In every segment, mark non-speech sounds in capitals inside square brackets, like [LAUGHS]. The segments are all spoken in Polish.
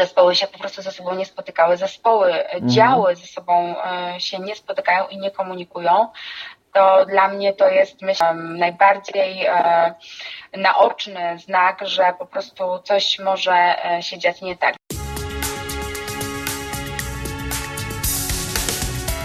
zespoły się po prostu ze sobą nie spotykały, zespoły, mhm. działy ze sobą się nie spotykają i nie komunikują, to dla mnie to jest, myślę, najbardziej e, naoczny znak, że po prostu coś może e, się dziać nie tak.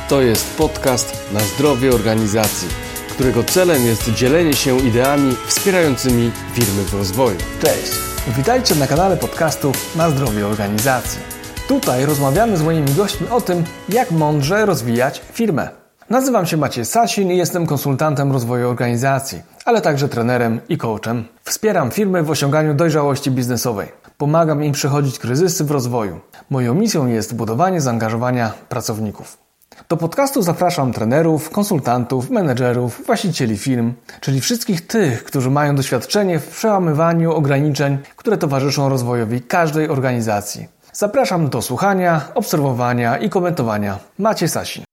To jest podcast na zdrowie organizacji, którego celem jest dzielenie się ideami wspierającymi firmy w rozwoju. Cześć, witajcie na kanale podcastu na zdrowie organizacji. Tutaj rozmawiamy z moimi gośćmi o tym, jak mądrze rozwijać firmę. Nazywam się Maciej Sasin i jestem konsultantem rozwoju organizacji, ale także trenerem i coachem. Wspieram firmy w osiąganiu dojrzałości biznesowej. Pomagam im przechodzić kryzysy w rozwoju. Moją misją jest budowanie zaangażowania pracowników. Do podcastu zapraszam trenerów, konsultantów, menedżerów, właścicieli firm, czyli wszystkich tych, którzy mają doświadczenie w przełamywaniu ograniczeń, które towarzyszą rozwojowi każdej organizacji. Zapraszam do słuchania, obserwowania i komentowania. Macie Sasin.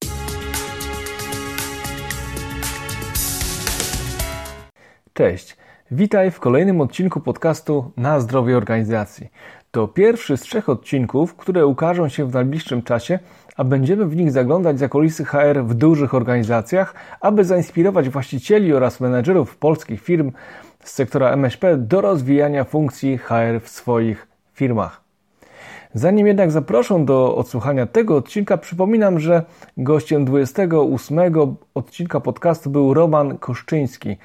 Cześć, witaj w kolejnym odcinku podcastu Na zdrowie organizacji. To pierwszy z trzech odcinków, które ukażą się w najbliższym czasie, a będziemy w nich zaglądać za kulisy HR w dużych organizacjach, aby zainspirować właścicieli oraz menedżerów polskich firm z sektora MŚP do rozwijania funkcji HR w swoich firmach. Zanim jednak zaproszę do odsłuchania tego odcinka, przypominam, że gościem 28 odcinka podcastu był Roman Koszczyński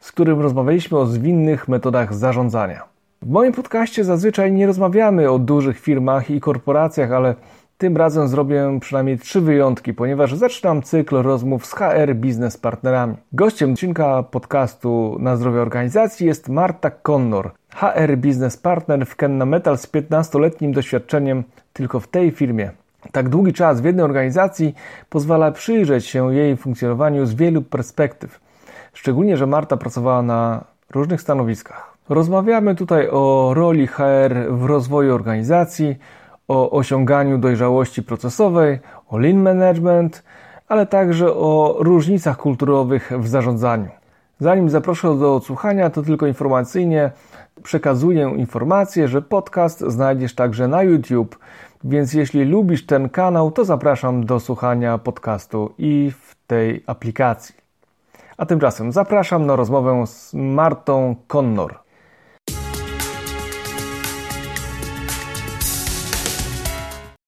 z którym rozmawialiśmy o zwinnych metodach zarządzania. W moim podcaście zazwyczaj nie rozmawiamy o dużych firmach i korporacjach, ale tym razem zrobię przynajmniej trzy wyjątki, ponieważ zaczynam cykl rozmów z HR biznes partnerami. Gościem odcinka podcastu na zdrowie organizacji jest Marta Connor, HR biznes partner w Kenna Metal z 15-letnim doświadczeniem tylko w tej firmie. Tak długi czas w jednej organizacji pozwala przyjrzeć się jej funkcjonowaniu z wielu perspektyw. Szczególnie, że Marta pracowała na różnych stanowiskach. Rozmawiamy tutaj o roli HR w rozwoju organizacji, o osiąganiu dojrzałości procesowej, o lean management, ale także o różnicach kulturowych w zarządzaniu. Zanim zaproszę do odsłuchania, to tylko informacyjnie przekazuję informację, że podcast znajdziesz także na YouTube, więc jeśli lubisz ten kanał, to zapraszam do słuchania podcastu i w tej aplikacji. A tymczasem zapraszam na rozmowę z Martą Connor.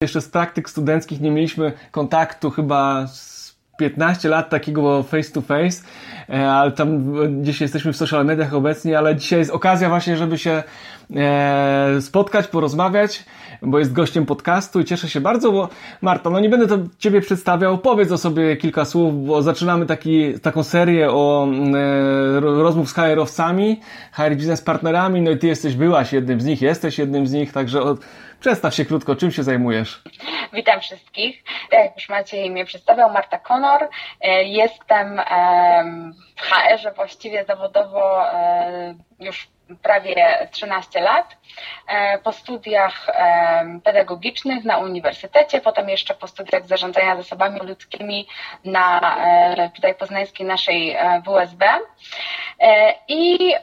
Jeszcze z praktyk studenckich nie mieliśmy kontaktu chyba z 15 lat takiego face to face, ale tam gdzieś jesteśmy w social mediach obecni, ale dzisiaj jest okazja właśnie, żeby się e, spotkać, porozmawiać bo jest gościem podcastu i cieszę się bardzo, bo Marta, no nie będę to Ciebie przedstawiał, powiedz o sobie kilka słów, bo zaczynamy taki, taką serię o e, rozmów z HR-owcami, HR biznes partnerami, no i Ty jesteś, byłaś jednym z nich, jesteś jednym z nich, także od, przedstaw się krótko, czym się zajmujesz? Witam wszystkich. Tak jak już Maciej mnie przedstawiał, Marta Konor. E, jestem w HR-ze właściwie zawodowo e, już prawie 13 lat. E, po studiach pedagogicznych na uniwersytecie, potem jeszcze po studiach zarządzania zasobami ludzkimi na tutaj poznańskiej naszej WSB. I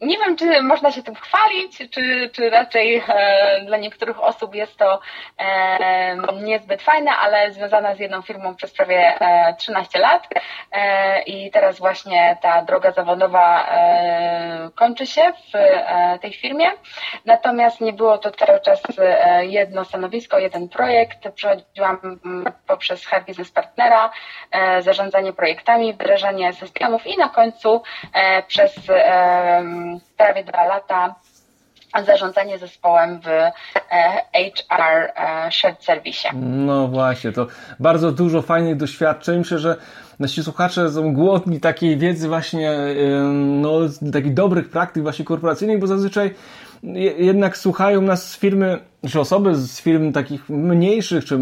nie wiem, czy można się tym chwalić, czy, czy raczej e, dla niektórych osób jest to e, niezbyt fajne, ale związana z jedną firmą przez prawie e, 13 lat e, i teraz właśnie ta droga zawodowa e, kończy się w e, tej firmie. Natomiast nie było to cały czas jedno stanowisko, jeden projekt. Przechodziłam poprzez HR Business Partnera, zarządzanie projektami, wdrażanie systemów i na końcu przez prawie dwa lata zarządzanie zespołem w e, HR e, Shared Service. No właśnie, to bardzo dużo fajnych doświadczeń. Myślę, że nasi słuchacze są głodni takiej wiedzy właśnie, no, takich dobrych praktyk właśnie korporacyjnych, bo zazwyczaj jednak słuchają nas firmy, czy osoby z firm takich mniejszych, czy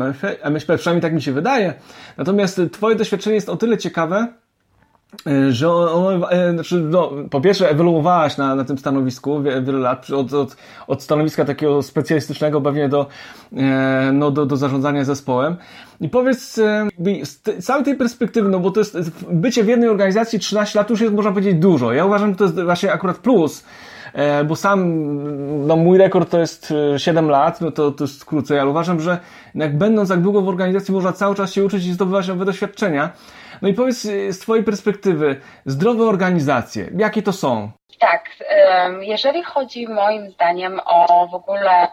MŚP, przynajmniej tak mi się wydaje. Natomiast Twoje doświadczenie jest o tyle ciekawe, że on, e, znaczy, no, po pierwsze ewoluowałaś na, na tym stanowisku wiele lat, od, od, od stanowiska takiego specjalistycznego pewnie do, e, no, do, do zarządzania zespołem. I powiedz z całej tej perspektywy, no bo to jest bycie w jednej organizacji 13 lat już jest można powiedzieć dużo. Ja uważam, że to jest właśnie akurat plus, bo sam, no mój rekord to jest 7 lat, no to, to jest krócej, ale uważam, że jak będąc tak długo w organizacji można cały czas się uczyć i zdobywać nowe doświadczenia. No i powiedz z Twojej perspektywy, zdrowe organizacje, jakie to są? Tak, jeżeli chodzi moim zdaniem o w ogóle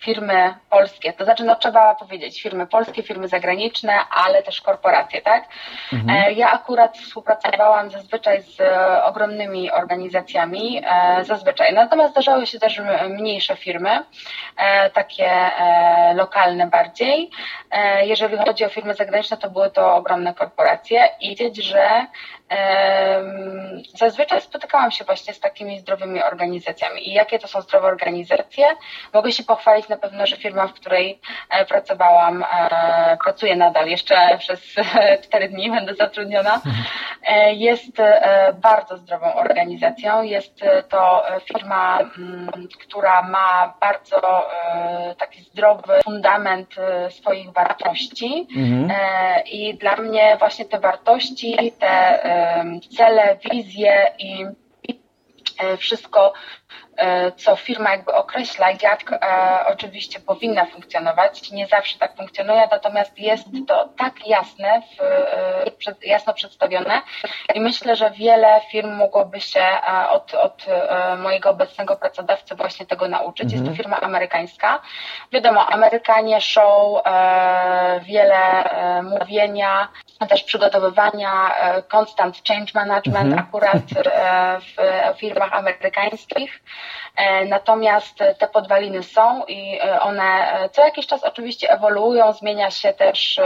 firmy polskie, to znaczy no trzeba powiedzieć firmy polskie, firmy zagraniczne, ale też korporacje, tak? Mhm. E, ja akurat współpracowałam zazwyczaj z ogromnymi organizacjami, e, zazwyczaj, natomiast zdarzały się też mniejsze firmy, e, takie lokalne bardziej. Jeżeli chodzi o firmy zagraniczne, to były to ogromne korporacje i wiedzieć, że zazwyczaj spotykałam się właśnie z takimi zdrowymi organizacjami. I jakie to są zdrowe organizacje? Mogę się pochwalić na pewno, że firma, w której e, pracowałam, e, pracuję nadal, jeszcze przez cztery dni będę zatrudniona, e, jest bardzo zdrową organizacją. Jest to firma, mm, która ma bardzo taki zdrowy fundament swoich wartości. Mhm. I dla mnie właśnie te wartości, te cele, wizje i e, wszystko co firma jakby określa, jak e, oczywiście powinna funkcjonować. Nie zawsze tak funkcjonuje, natomiast jest to tak jasne, w, e, jasno przedstawione i myślę, że wiele firm mogłoby się od, od mojego obecnego pracodawcy właśnie tego nauczyć. Mhm. Jest to mhm. firma amerykańska. Wiadomo, Amerykanie show, wiele mówienia, też przygotowywania, constant change management mhm. akurat w firmach amerykańskich. E, natomiast te podwaliny są i e, one e, co jakiś czas oczywiście ewoluują, zmienia się też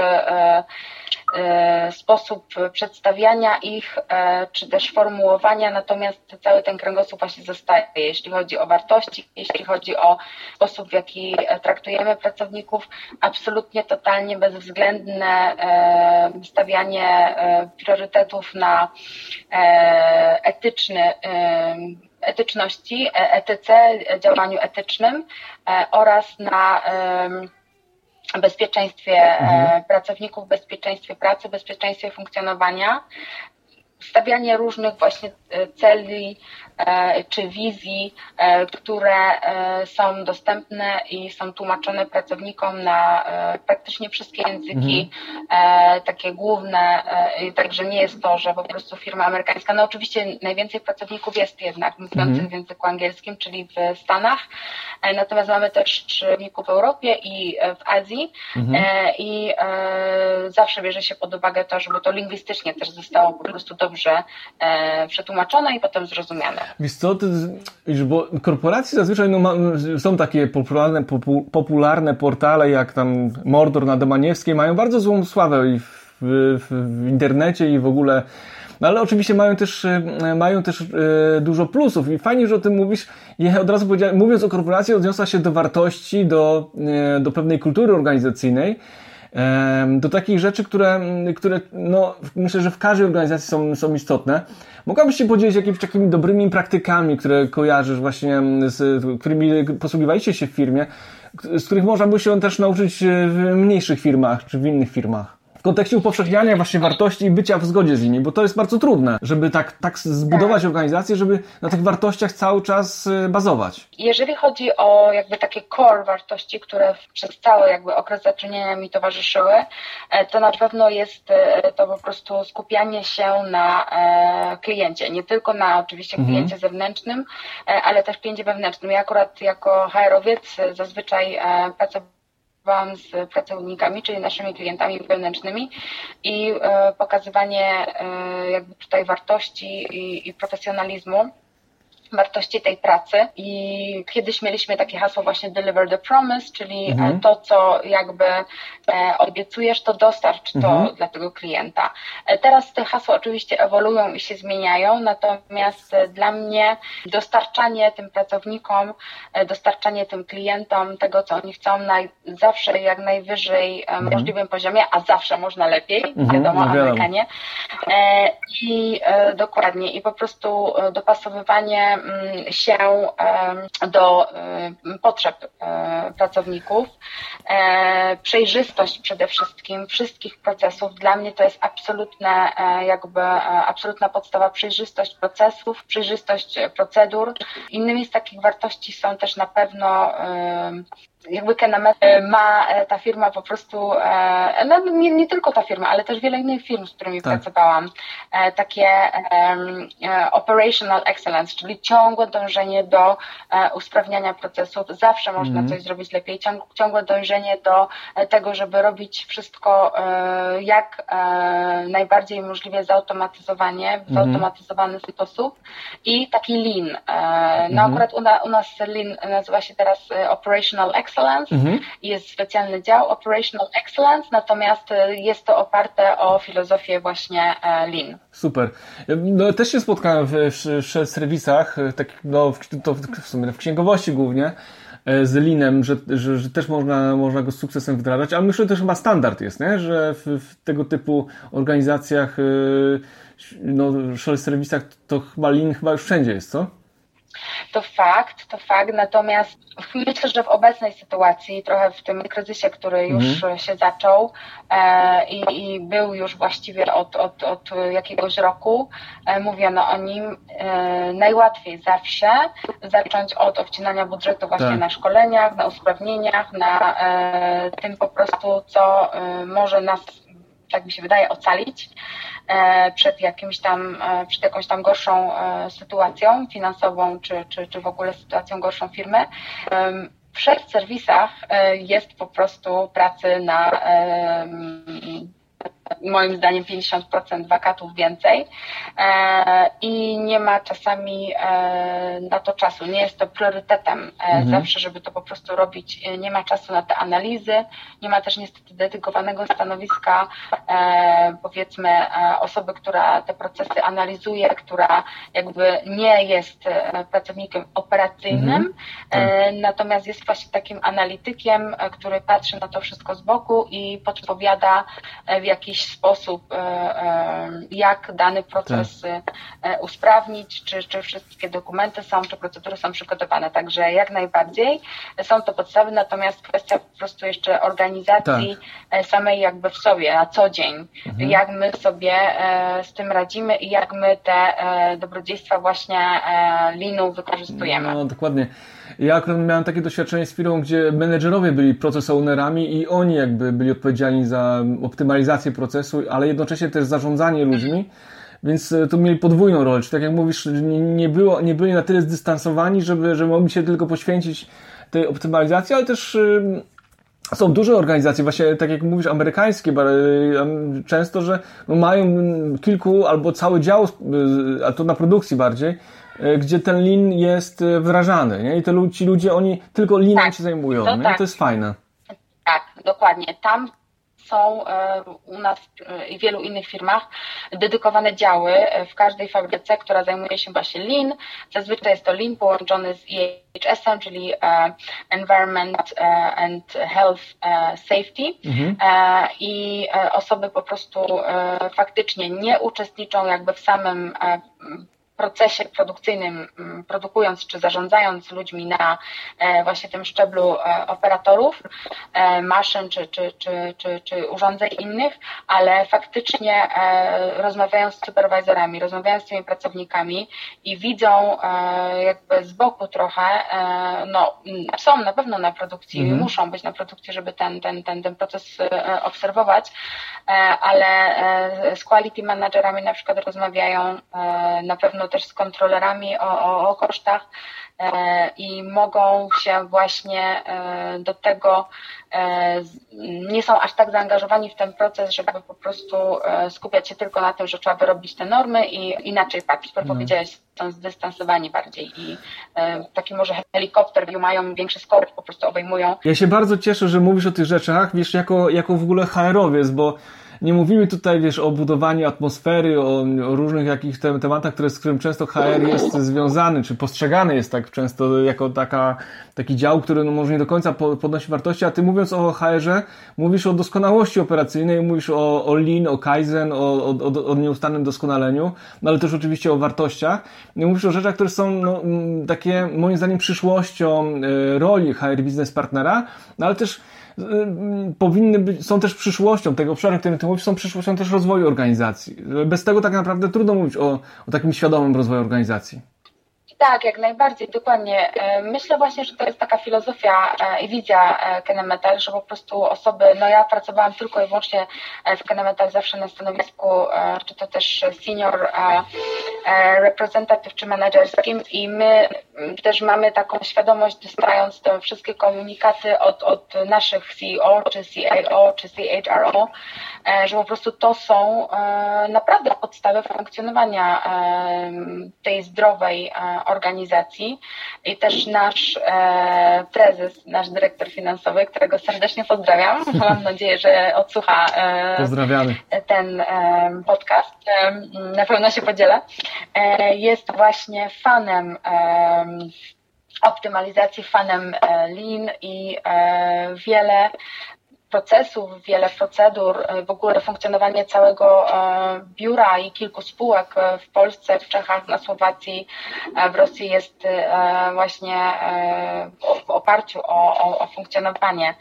sposób przedstawiania ich, czy też formułowania, natomiast cały ten kręgosłup właśnie zostaje, jeśli chodzi o wartości, jeśli chodzi o sposób, w jaki traktujemy pracowników, absolutnie, totalnie bezwzględne stawianie priorytetów na etyczny etyczności, e, etyce, działaniu etycznym e, oraz na bezpieczeństwie e, mhm. pracowników, bezpieczeństwie pracy, bezpieczeństwie funkcjonowania, stawianie różnych właśnie celi E, czy wizji, e, które e, są dostępne i są tłumaczone pracownikom na praktycznie wszystkie języki, mhm. takie główne, także nie jest to, że po prostu firma amerykańska, no oczywiście najwięcej pracowników jest jednak mówiących mhm. w języku angielskim, czyli w Stanach, natomiast mamy też pracowników w Europie i w Azji mhm. i zawsze bierze się pod uwagę to, żeby to lingwistycznie też zostało po prostu dobrze przetłumaczone i potem zrozumiane. Wiesz co, bo korporacje zazwyczaj no, ma, są takie popularne, popu, popularne portale jak tam Mordor na Domaniewskiej, mają bardzo złą sławę i w, w, w internecie i w ogóle no ale oczywiście mają też, e, mają też e, dużo plusów i fajnie, że o tym mówisz. Ja od razu powiedziałem, mówiąc o korporacji, odniosła się do wartości, do, e, do pewnej kultury organizacyjnej do takich rzeczy, które, które no, myślę, że w każdej organizacji są, są istotne. Mogłabyś się podzielić jakimiś takimi dobrymi praktykami, które kojarzysz właśnie, z którymi posługiwaliście się w firmie, z których można by się też nauczyć w mniejszych firmach czy w innych firmach? W kontekście upowszechniania właśnie wartości i bycia w zgodzie z nimi, bo to jest bardzo trudne, żeby tak, tak zbudować tak. organizację, żeby na tych wartościach cały czas y, bazować. Jeżeli chodzi o jakby takie core wartości, które przez cały jakby okres zatrudnienia mi towarzyszyły, e, to na pewno jest e, to po prostu skupianie się na e, kliencie, nie tylko na oczywiście mhm. kliencie mhm. zewnętrznym, ale też kliencie wewnętrznym. Ja akurat jako HR-owiec zazwyczaj pracowałam pracowałam z pracownikami, czyli naszymi klientami wewnętrznymi i e, pokazywanie e, jakby tutaj wartości i, i profesjonalizmu wartości tej pracy i kiedyś mieliśmy takie hasło właśnie deliver the promise, czyli e, mhm. to, co jakby e, obiecujesz, to dostarcz to mhm. dla tego klienta. E, teraz te hasła oczywiście ewoluują i się zmieniają, natomiast dla mnie dostarczanie tym pracownikom, dostarczanie tym klientom tego, co oni chcą, naj, zawsze jak najwyżej mhm. możliwym poziomie, a zawsze można lepiej, mhm. wiadomo, no Amerykanie. I dokładnie, i po prostu dopasowywanie się do potrzeb pracowników. Przejrzystość przede wszystkim wszystkich procesów. Dla mnie to jest absolutne, jakby absolutna podstawa przejrzystość procesów, przejrzystość procedur. Innymi z takich wartości są też na pewno jakby Kenamet ma e, ta firma po prostu, e, no nie, nie, tylko ta firma, ale też wiele innych firm, z którymi tak. pracowałam, e, takie operational excellence, czyli ciągłe dążenie do usprawniania procesów. Zawsze można mm. coś zrobić lepiej, ciągłe dążenie do tego, żeby robić wszystko jak najbardziej możliwie zautomatyzowanie, w mm. zautomatyzowany sposób i taki lean. No mm. akurat u, u nas lean nazywa się teraz operational excellence, Excellence. Mhm. Jest specjalny dział Operational Excellence, natomiast e, jest to oparte o filozofię właśnie e, Lean. Super. No, też się spotkałem w, w, w serwisach, e, tak, no, w, to w sumie w księgowości głównie, z Linem, że, że, że, też można, można go z sukcesem wdrażać, ale myślę, że też chyba standard jest, nie? że w, w tego typu organizacjach, no, serwisach to chyba Lin chyba już wszędzie jest, co? To fakt, to fakt, natomiast myślę, że w obecnej sytuacji, trochę w tym kryzysie, który już mhm. się zaczął e, i, i, był już właściwie od, od, od jakiegoś roku, e, mówiono o nim, e, najłatwiej zawsze zacząć od obcinania budżetu właśnie tak. na szkoleniach, na usprawnieniach, na e, tym po prostu, co e, może nas, tak mi się wydaje, ocalić. E, przed jakimś tam, e, przed jakąś tam gorszą e, sytuacją finansową, czy, czy, czy w ogóle sytuacją gorszą firmy. W serwisach jest po prostu pracy na moim zdaniem 50% wakatów więcej e, i nie ma czasami e, na to czasu. Nie jest to priorytetem e, mhm. zawsze, żeby to po prostu robić. Nie ma czasu na te analizy, nie ma też niestety dedykowanego stanowiska, powiedzmy, osoby, która te procesy analizuje, która jakby nie jest pracownikiem operacyjnym, mhm. tak. natomiast jest właśnie takim analitykiem, który patrzy na to wszystko z boku i podpowiada w jakiś sposób, e, e, jak dany proces tak. E, usprawnić, czy, czy wszystkie dokumenty są, czy procedury są przygotowane. Także jak najbardziej są to podstawy, natomiast kwestia po prostu jeszcze organizacji tak. samej jakby w sobie na co dzień, mhm. jak my sobie z tym radzimy i jak my te dobrodziejstwa właśnie linu wykorzystujemy. No, dokładnie. Ja akurat miałem takie doświadczenie z firmą, gdzie menedżerowie byli proces ownerami i oni jakby byli odpowiedzialni za optymalizację procesu, ale jednocześnie też zarządzanie ludźmi. Więc e, tu mieli podwójną rolę. Czy tak jak mówisz, nie, było, nie byli na tyle zdystansowani, żeby, żeby mogli się tylko poświęcić tej optymalizacji, ale też są duże organizacje, właśnie tak jak mówisz, amerykańskie, często, że no mają kilku albo cały dział, e, a to na produkcji bardziej, E, gdzie ten lin jest e, wdrażany, nie? I te, ci ludzie, oni tylko linem tak, się zajmują, to, nie? Tak. to jest fajne. Tak, dokładnie. Tam są e, u nas i w wielu innych firmach dedykowane działy w każdej fabryce, która zajmuje się właśnie Lean. Zazwyczaj jest to Lean połączony z EHS-em, czyli Environment and Health Safety mhm. i osoby po prostu faktycznie nie uczestniczą jakby w samym procesie produkcyjnym, mm, produkując czy zarządzając ludźmi na e, właśnie tym szczeblu e, operatorów, e, maszyn czy, czy, czy, czy, czy urządzeń innych, ale faktycznie rozmawiając z superwizorami, rozmawiając z tymi pracownikami i widzą jakby z boku trochę, no są na pewno na produkcji, mhm. muszą być na produkcji, żeby ten, ten, ten, ten proces obserwować, ale z quality managerami na przykład rozmawiają na pewno też z kontrolerami o, o, o kosztach e, i mogą się właśnie e, do tego, e, nie są aż tak zaangażowani w ten proces, żeby po prostu skupiać się tylko na tym, że trzeba wyrobić te normy i inaczej patrzeć, tak powiedziałeś, są zdystansowani bardziej i taki może helikopter mają większy skok, po prostu obejmują. Ja się bardzo cieszę, że mówisz o tych rzeczach, wiesz, jako, jako w ogóle HR-owiec, bo nie mówimy tutaj, wiesz, o budowaniu atmosfery, o, o różnych jakichś tematach, które, z którym często HR jest związany, czy postrzegany jest tak często jako taka, taki dział, który no, może nie do końca podnosi wartości, a ty mówiąc o HR-ze, mówisz o doskonałości operacyjnej, mówisz o, o lean, o kaizen, o, o, o, o nieustannym doskonaleniu, no ale też oczywiście o wartościach. I mówisz o rzeczach, które są no, takie, moim zdaniem, przyszłością e, roli HR biznes partnera, no ale też Y, y, powinny być, są też przyszłością tego obszaru, o którym ty mówisz, są przyszłością też rozwoju organizacji. Bez tego tak naprawdę trudno mówić o, o takim świadomym rozwoju organizacji. Tak, jak najbardziej, dokładnie. E, myślę właśnie, że to jest taka filozofia e, i wizja e, Kenemetal, że po prostu osoby, no ja pracowałam tylko i wyłącznie w Kenemetal zawsze na stanowisku, czy to też senior representative czy managerskim i my też mamy taką świadomość, dostając te wszystkie komunikaty od, od naszych CEO, czy CIO, czy CHRO, że po prostu to są naprawdę podstawy funkcjonowania tej zdrowej organizacji i też nasz e, prezes, nasz dyrektor finansowy, którego serdecznie pozdrawiam. [LAUGHS] Mam nadzieję, że odsłucha e, ten e, podcast. E, na pewno się podzielę. E, jest właśnie fanem e, optymalizacji, fanem Lean i wiele procesów, wiele procedur, e, w ogóle funkcjonowanie całego e, biura i kilku spółek e, w Polsce, w Czechach, na Słowacji, w Rosji jest właśnie w oparciu o, o, o funkcjonowanie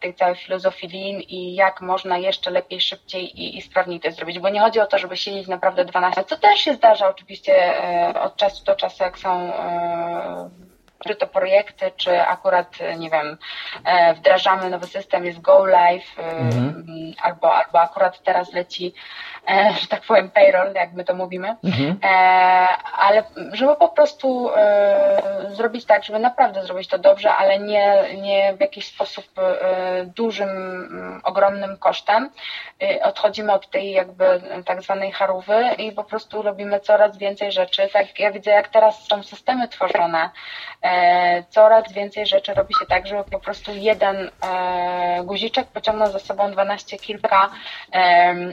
tej całej filozofii Lean i jak można jeszcze lepiej, szybciej i, i sprawniej to zrobić, bo nie chodzi o to, żeby siedzieć naprawdę 12, co też się zdarza oczywiście od czasu do czasu, jak są czy to projekty, czy akurat, nie wiem, e, wdrażamy nowy system, jest Go Live, e, mhm. albo, albo akurat teraz leci, e, że tak powiem, payroll, jak my to mówimy, mhm. ale żeby po prostu zrobić tak, żeby naprawdę zrobić to dobrze, ale nie, nie w jakiś sposób dużym, ogromnym kosztem. Odchodzimy od tej jakby tak zwanej harówy i po prostu robimy coraz więcej rzeczy. Tak ja widzę, jak teraz są systemy tworzone, E, coraz więcej rzeczy robi się tak, żeby po prostu jeden e, guziczek pociągnął za sobą 12 kilka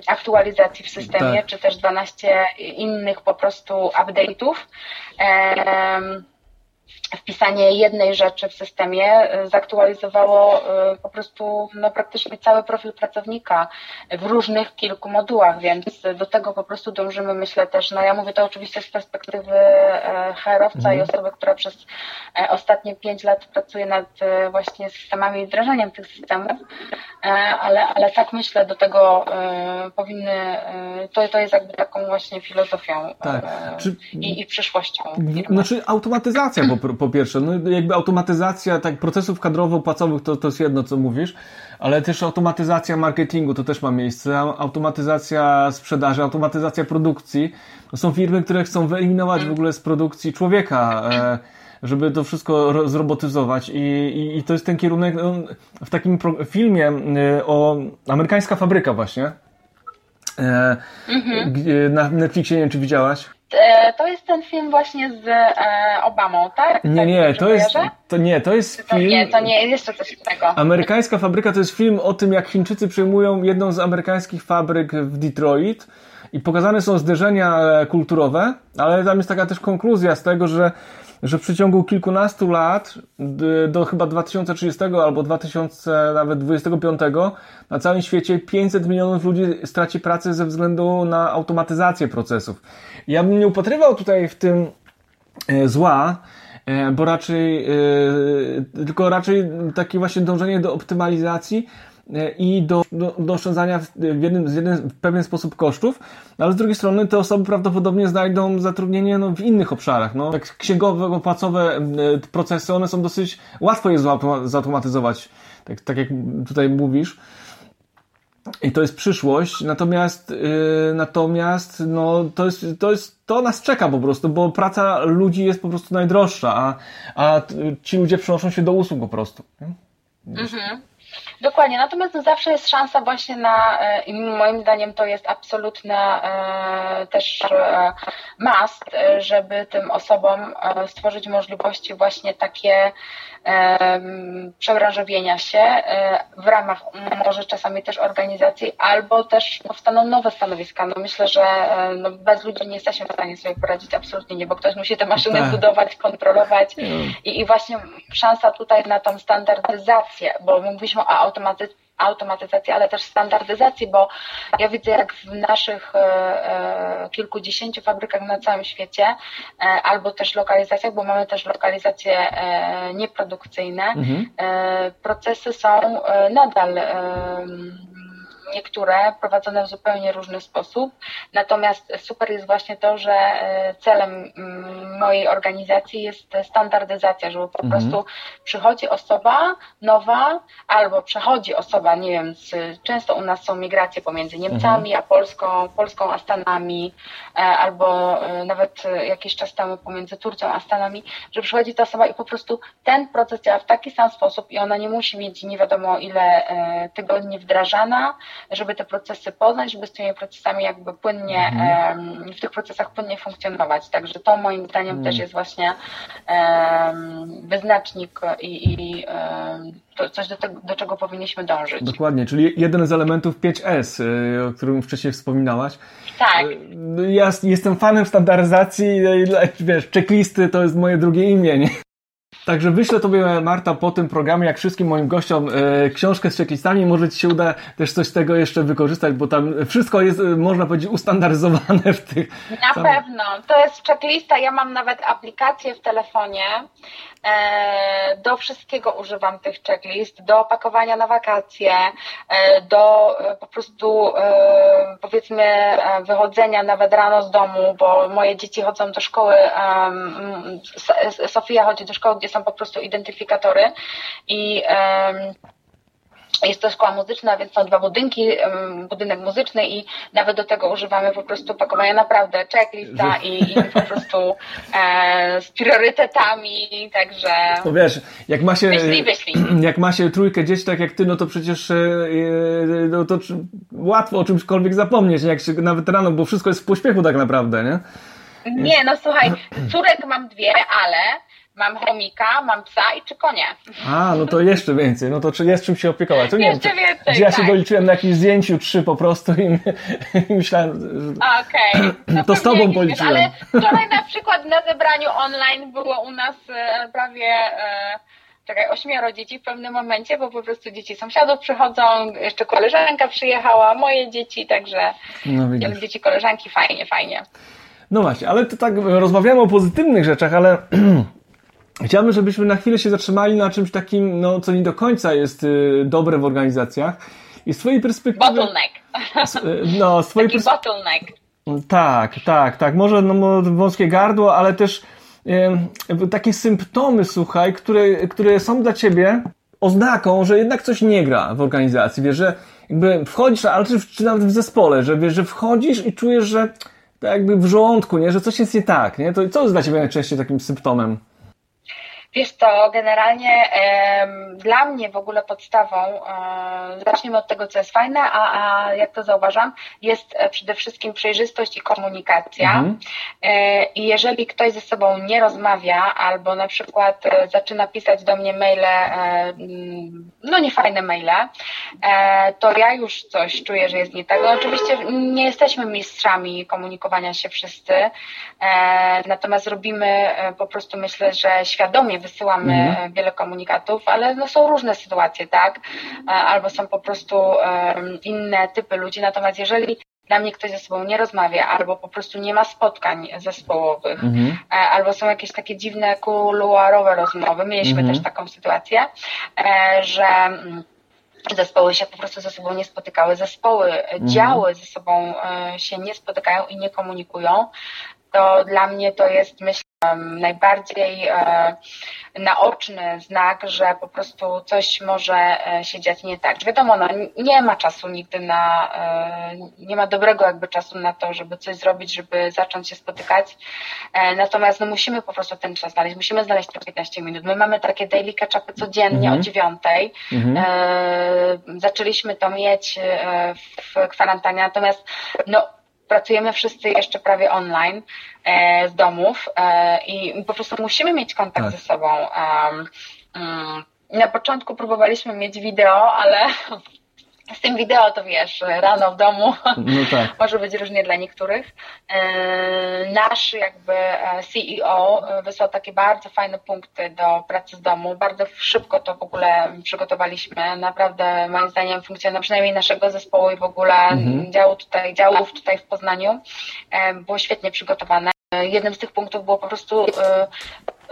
aktualizacji w systemie, tak. czy też 12 innych po prostu update'ów wpisanie jednej rzeczy w systemie y, zaktualizowało y, po prostu no, praktycznie cały profil pracownika w różnych kilku modułach, więc do tego po prostu dążymy, myślę też, no ja mówię to oczywiście z perspektywy e, HR-owca mhm. i osoby, która przez e, ostatnie pięć lat pracuje nad e, właśnie systemami i wdrażaniem tych systemów, ale, ale tak myślę, do tego powinny, to, to jest jakby taką właśnie filozofią tak. Czy... i, i przyszłością. Znaczy automatyzacja po, po pierwsze, no jakby automatyzacja tak procesów kadrowo-płacowych to, to jest jedno, co mówisz, ale też automatyzacja marketingu to też ma miejsce, automatyzacja sprzedaży, automatyzacja produkcji. To są firmy, które chcą wyeliminować w ogóle z produkcji człowieka, e, żeby to wszystko zrobotyzować i, i, i to jest ten kierunek no, w takim filmie e, o amerykańska fabryka właśnie. E, mhm. Na Netflixie, nie wiem, czy widziałaś? E, to jest ten film właśnie z e, Obamą, tak? Nie, nie, to jest, to nie, to jest to, film... Nie, to nie, jeszcze coś innego. Amerykańska fabryka to jest film o tym, jak Chińczycy przejmują jedną z amerykańskich fabryk w Detroit i pokazane są zderzenia kulturowe, ale tam jest taka też konkluzja z tego, że że w przeciągu kilkunastu lat, do chyba 2030 albo 2025, na całym świecie 500 milionów ludzi straci pracę ze względu na automatyzację procesów. Ja bym nie upatrywał tutaj w tym e, zła, e, bo raczej, e, tylko raczej takie właśnie dążenie do optymalizacji i do, do, do oszczędzania w, jednym, jeden, w pewien sposób kosztów, no, ale z drugiej strony te osoby prawdopodobnie znajdą zatrudnienie no, w innych obszarach. No, tak księgowe, płacowe procesy, one są dosyć łatwo je zautomatyzować, tak, tak jak tutaj mówisz. I to jest przyszłość, natomiast, yy, natomiast no, to, jest, to, jest, to nas czeka po prostu, bo praca ludzi jest po prostu najdroższa, a, a ci ludzie przenoszą się do usług po prostu. Mhm. Dokładnie, natomiast zawsze jest szansa właśnie na, e, i moim zdaniem to jest absolutne e, też e, must, żeby tym osobom stworzyć możliwości właśnie takie przebranżowienia się w ramach może czasami też organizacji, albo też powstaną nowe stanowiska. No myślę, że no bez ludzi nie jesteśmy w stanie sobie poradzić, absolutnie nie, bo ktoś musi te maszyny tak. budować, kontrolować i, i właśnie szansa tutaj na tą standardyzację, bo mówiliśmy o automatyzacji, automatyzacji, ale też standardyzacji, bo ja widzę, jak w naszych e, e, kilkudziesięciu fabrykach na całym świecie, e, albo też lokalizacjach, bo mamy też lokalizacje nieprodukcyjne, mhm. procesy są nadal niektóre prowadzone w zupełnie różny sposób. Natomiast super jest właśnie to, że e, celem mm, mojej organizacji jest standardyzacja, żeby po mhm. prostu przychodzi osoba nowa albo przechodzi osoba, nie wiem, z, często u nas są migracje pomiędzy Niemcami mhm. a Polską, Polską a Stanami, e, albo e, nawet jakiś czas temu pomiędzy Turcją a Stanami, że przychodzi ta osoba i po prostu ten proces działa w taki sam sposób i ona nie musi mieć nie wiadomo ile tygodni wdrażana, żeby te procesy poznać, żeby z tymi procesami jakby płynnie, mhm. w tych procesach płynnie funkcjonować. Także to moim zdaniem mhm. też jest właśnie wyznacznik i, i to coś do, tego, do czego powinniśmy dążyć. Dokładnie, czyli jeden z elementów 5S, y, o którym wcześniej wspominałaś. Tak. Y, ja jestem fanem standaryzacji, wiesz, checklisty to jest moje drugie imię, nie? Także wyślę Tobie, Marta, po tym programie, jak wszystkim moim gościom, e, książkę z checklistami. Może Ci się uda też coś z tego jeszcze wykorzystać, bo tam wszystko jest, e, można powiedzieć, ustandaryzowane w tych... Na sam... pewno. To jest checklista. Ja mam nawet aplikację w telefonie. E, do wszystkiego używam tych checklist. Do opakowania na wakacje, e, do e, po prostu powiedzmy wychodzenia nawet rano z domu, bo moje dzieci chodzą do szkoły, Sofia chodzi do szkoły, gdzie są po prostu identyfikatory i jest to szkoła muzyczna, więc są dwa budynki, budynek muzyczny i nawet do tego używamy po prostu pakowania naprawdę checklista i, i po prostu e, z priorytetami, także no wiesz, jak ma się, wyślij, wyślij. [CLEARS THROAT] jak ma się trójkę dzieci tak jak ty, no to przecież e, e no to łatwo o czymśkolwiek zapomnieć, jak się nawet rano, bo wszystko jest w pośpiechu tak naprawdę, nie? Nie, no słuchaj, córek mam dwie, ale Mam chomika, mam psa i trzy konie. A, no to jeszcze więcej. No to czy jest czym się opiekować? To nie jeszcze wiem, więcej, gdzie ja się tak. doliczyłem na jakimś zdjęciu trzy po prostu i, i myślałem, że Okej. [CLEARS THROAT] Okay. To z tobą policzyłem. Ale wczoraj na przykład na zebraniu online było u nas e, prawie... E, czekaj, ośmioro dzieci w pewnym momencie, bo po prostu dzieci sąsiadów przychodzą, jeszcze koleżanka przyjechała, moje dzieci, także no, dzieci koleżanki, fajnie, fajnie. No właśnie, ale to tak rozmawiamy o pozytywnych rzeczach, ale [CLEARS THROAT] Chciałbym, żebyśmy na chwilę się zatrzymali na czymś takim, no, co nie do końca jest y, dobre w organizacjach. I z Twojej perspektywy. Bottleneck. Y, no, z Twojej perspektywy. bottleneck. Tak, tak, tak. Może no, wąskie gardło, ale też y, takie symptomy, słuchaj, które, które są dla Ciebie oznaką, że jednak coś nie gra w organizacji. Wiesz, że jakby wchodzisz, ale czy, czy nawet w zespole, że wiesz, że wchodzisz i czujesz, że tak jakby w żołądku, nie? że coś jest nie tak. Nie? To co jest dla Ciebie najczęściej takim symptomem? Wiesz to generalnie e, dla mnie w ogóle podstawą, e, zacznijmy od tego, co jest fajne, a, a jak to zauważam, jest e, przede wszystkim przejrzystość i komunikacja. Mhm. E, I jeżeli ktoś ze sobą nie rozmawia, albo na przykład e, zaczyna pisać do mnie maile, e, no niefajne maile, to ja już coś czuję, że jest nie tak. No, oczywiście nie jesteśmy mistrzami komunikowania się wszyscy, natomiast robimy po prostu myślę, że świadomie wysyłamy mhm. wiele komunikatów, ale no są różne sytuacje, tak? E, albo są po prostu inne typy ludzi. Natomiast jeżeli dla mnie ktoś ze sobą nie rozmawia, albo po prostu nie ma spotkań zespołowych, mhm. E, albo są jakieś takie dziwne kuluarowe rozmowy. Mieliśmy mhm. też taką sytuację, e, że mm, zespoły się po prostu ze sobą nie spotykały, zespoły, mhm. działy ze sobą się nie spotykają i nie komunikują, to dla mnie to jest, myślę, najbardziej e, naoczny znak, że po prostu coś może e, się dziać nie tak. Wiadomo, no, nie ma czasu nigdy na, e, nie ma dobrego jakby czasu na to, żeby coś zrobić, żeby zacząć się spotykać. Natomiast no, musimy po prostu ten czas znaleźć, musimy znaleźć te 15 minut. My mamy takie daily catch-upy codziennie mhm. o dziewiątej. Mhm. Zaczęliśmy to mieć w kwarantannie, natomiast no, pracujemy wszyscy jeszcze prawie online e, z domów e, i po prostu musimy mieć kontakt tak. ze sobą. Mm, na początku próbowaliśmy mieć wideo, ale z tym wideo to wiesz, rano w domu no tak. [LAUGHS] może być różnie dla niektórych. E, nasz jakby e, CEO wysłał takie bardzo fajne punkty do pracy z domu. Bardzo szybko to w ogóle przygotowaliśmy. Naprawdę moim zdaniem funkcjonował przynajmniej naszego zespołu i w ogóle mhm. działu tutaj, działów tutaj w Poznaniu e, było świetnie przygotowane. Jednym z tych punktów było po prostu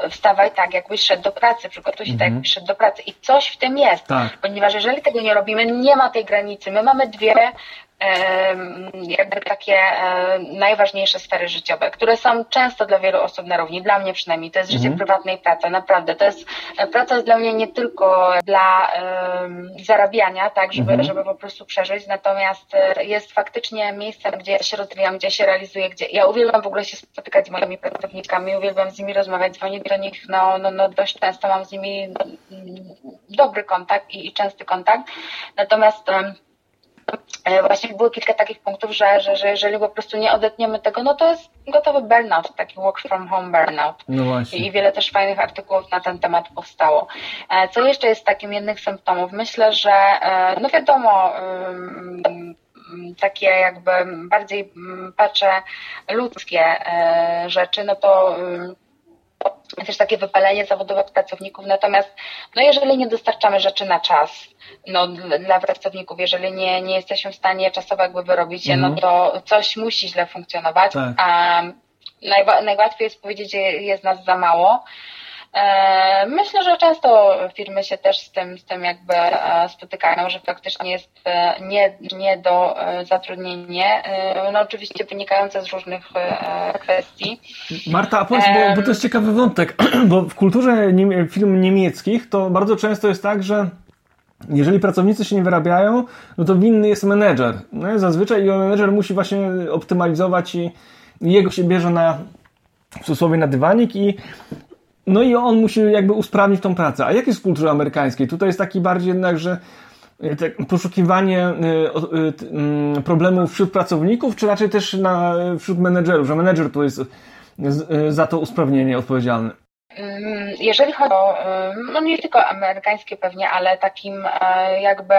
wstawaj tak, jakbyś szedł do pracy, przygotuj się tak, mhm. tak, jakbyś szedł do pracy. I coś w tym jest, tak. ponieważ jeżeli tego nie robimy, nie ma tej granicy. My mamy dwie jakby takie najważniejsze sfery życiowe, które są często dla wielu osób na równi, dla mnie przynajmniej, to jest życie mhm. prywatne i praca, naprawdę, to jest, e, praca jest dla mnie nie tylko dla um, zarabiania, tak, żeby, mhm. żeby po prostu przeżyć, natomiast e, jest faktycznie miejscem, gdzie ja się rozwijam, gdzie się realizuję, gdzie ja uwielbiam w ogóle się spotykać z moimi pracownikami, uwielbiam z nimi rozmawiać, dzwonić do nich, no, no, no dość często mam z nimi dobry kontakt i, i częsty kontakt, natomiast um, właśnie było kilka takich punktów, że, że, że jeżeli po prostu nie odetniemy tego, no to jest gotowy burnout, taki work from home burnout. No właśnie. I wiele też fajnych artykułów na ten temat powstało. E, co jeszcze jest takim jednych symptomów? Myślę, że no wiadomo, takie jakby bardziej patrzę ludzkie e, rzeczy, no to też takie wypalenie zawodowe pracowników. Natomiast no jeżeli nie dostarczamy rzeczy na czas, no, dla pracowników, jeżeli nie, nie jesteśmy w stanie czasowo jakby wyrobić je, no mhm. to coś musi źle funkcjonować, tak. a najłatwiej jest powiedzieć, że jest nas za mało. E, myślę, że często firmy się też z tym, z tym jakby e, spotykają, że faktycznie jest e, nie, nie do zatrudnienia, no oczywiście wynikające z różnych kwestii. Marta, a powiedz, bo, bo to jest ciekawy wątek, [CLEARS THROAT] bo w kulturze firm niemieckich to bardzo często jest tak, że jeżeli pracownicy się nie wyrabiają, no to winny jest menedżer. No zazwyczaj menedżer musi właśnie optymalizować i jego się bierze na w cudzysłowie na dywanik i no i on musi jakby usprawnić tą pracę. A jak jest w kulturze amerykańskiej? Tutaj jest taki bardziej jednak, że e, poszukiwanie e, mm, problemów wśród pracowników, czy raczej też na, wśród menedżerów, że menedżer tu jest e, za to usprawnienie odpowiedzialny? Mm, jeżeli chodzi o, no nie tylko amerykańskie pewnie, ale takim jakby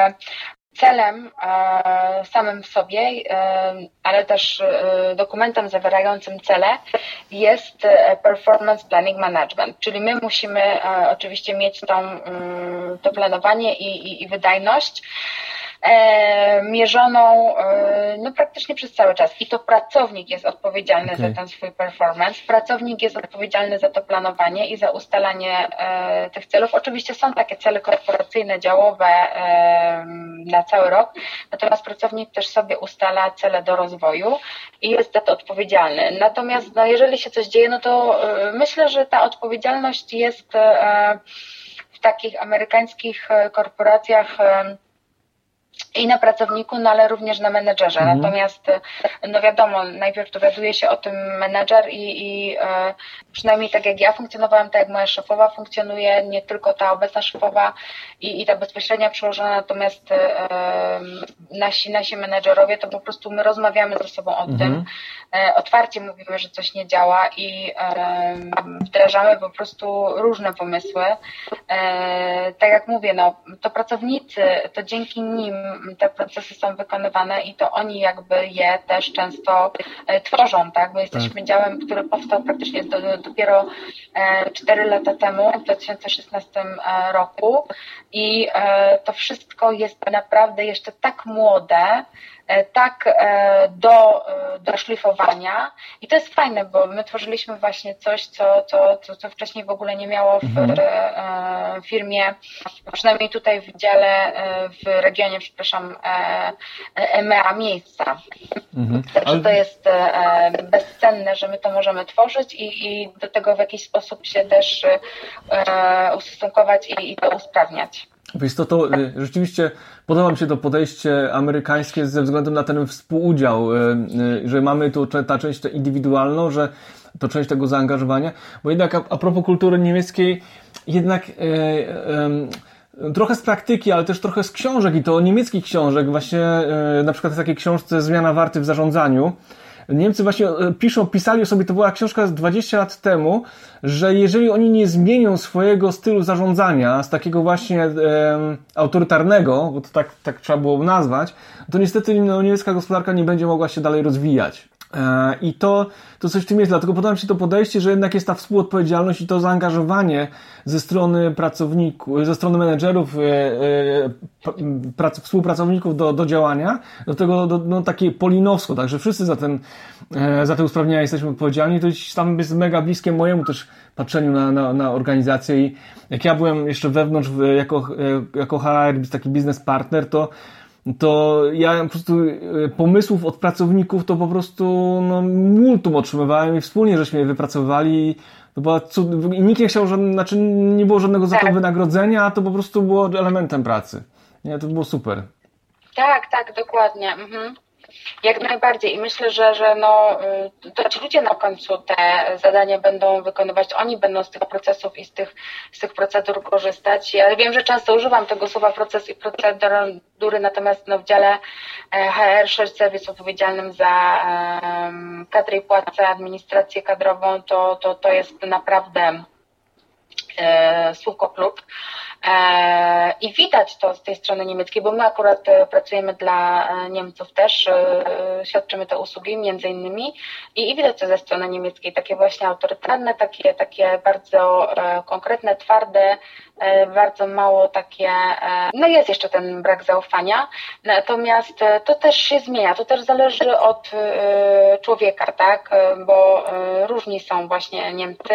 celem e, samym w sobie, e, ale też e, dokumentem zawierającym cele jest performance planning management, czyli my musimy oczywiście mieć tą, mm, to planowanie i, i, i wydajność mierzoną e, no, praktycznie przez cały czas. I to pracownik jest odpowiedzialny okay. za ten swój performance, pracownik jest odpowiedzialny za to planowanie i za ustalanie e, tych celów. Oczywiście są takie cele korporacyjne, działowe e, na cały rok, natomiast pracownik też sobie ustala cele do rozwoju i jest za to odpowiedzialny. Natomiast no, jeżeli się coś dzieje, no to e, myślę, że ta odpowiedzialność jest e, w takich amerykańskich e, korporacjach i na pracowniku, no ale również na menedżerze. Mhm. Natomiast, no wiadomo, najpierw dowiaduje się o tym menedżer i, i e, przynajmniej tak jak ja funkcjonowałam, tak jak moja szefowa funkcjonuje, nie tylko ta obecna szefowa i, i ta bezpośrednia przełożona, natomiast e, nasi, nasi menedżerowie, to po prostu my rozmawiamy ze sobą o mhm. tym, e, otwarcie mówimy, że coś nie działa i e, wdrażamy po prostu różne pomysły. E, tak jak mówię, no, to pracownicy, to dzięki nim te procesy są wykonywane i to oni jakby je też często e, tworzą, tak? My jesteśmy tak. działem, który powstał praktycznie do, dopiero 4 e, lata temu, w 2016 e, roku i to wszystko jest naprawdę jeszcze tak młode, tak do, do szlifowania i to jest fajne, bo my tworzyliśmy właśnie coś, co, co, co, co wcześniej w ogóle nie miało w, mhm. firmie, przynajmniej tutaj w dziale, w regionie, przepraszam, EMEA miejsca. Mhm. Także Ale... to jest bezcenne, że my to możemy tworzyć i, i do tego w jakiś sposób się też ustosunkować i, i to usprawniać. Wiesz to, to y, rzeczywiście podoba mi się to podejście amerykańskie ze względu na ten współudział, y, y, że mamy tu ta część indywidualną, że to część tego zaangażowania, bo jednak a, a propos kultury niemieckiej, jednak e, e, trochę z praktyki, ale też trochę z książek i to niemieckich książek, właśnie e, na przykład w takiej książce Zmiana warty w zarządzaniu, Niemcy właśnie e, piszą, pisali sobie, to była książka z 20 lat temu, że jeżeli oni nie zmienią swojego stylu zarządzania z takiego właśnie e, autorytarnego, bo to tak, tak trzeba było nazwać, to niestety no, niemiecka gospodarka nie będzie mogła się dalej rozwijać. E, I to, to coś w tym jest, dlatego podoba mi się to podejście, że jednak jest ta współodpowiedzialność i to zaangażowanie ze strony pracowników, ze strony menedżerów, e, e, prac, współpracowników do, do działania, do tego do, no, takie polinowsko, także wszyscy za, ten, za te usprawnienia jesteśmy odpowiedzialni, to tam jest mega bliskie mojemu też patrzeniu na, na, na organizację. I jak ja byłem jeszcze wewnątrz jako, jako HR, taki biznes partner, to to ja po prostu e, pomysłów od pracowników to po prostu no, multum otrzymywałem i wspólnie żeśmy je wypracowywali. To była cud... Nikt nie chciał, żadne, znaczy nie było żadnego za to tak. wynagrodzenia, a to po prostu było elementem pracy. Nie, to było super. Tak, tak, dokładnie. Mhm. Jak najbardziej i myślę, że, że no, y, to ci ludzie na końcu te zadania będą wykonywać, oni będą z tych procesów i z tych, z tych procedur korzystać. Ja wiem, że często używam tego słowa proces i procedury, natomiast no, w dziale e, HR Shared Service odpowiedzialnym za um, kadrę i płacę, administrację kadrową, to, to, to jest naprawdę e, słówko klub. E, I widać to z tej strony niemieckiej, bo my akurat e, pracujemy dla e, Niemców też, świadczymy te usługi między innymi i, i widać to ze strony niemieckiej, takie właśnie autorytarne, takie, takie bardzo konkretne, twarde, bardzo mało takie, no jest jeszcze ten brak zaufania, natomiast to też się zmienia, to też zależy od człowieka, tak, bo różni są właśnie Niemcy.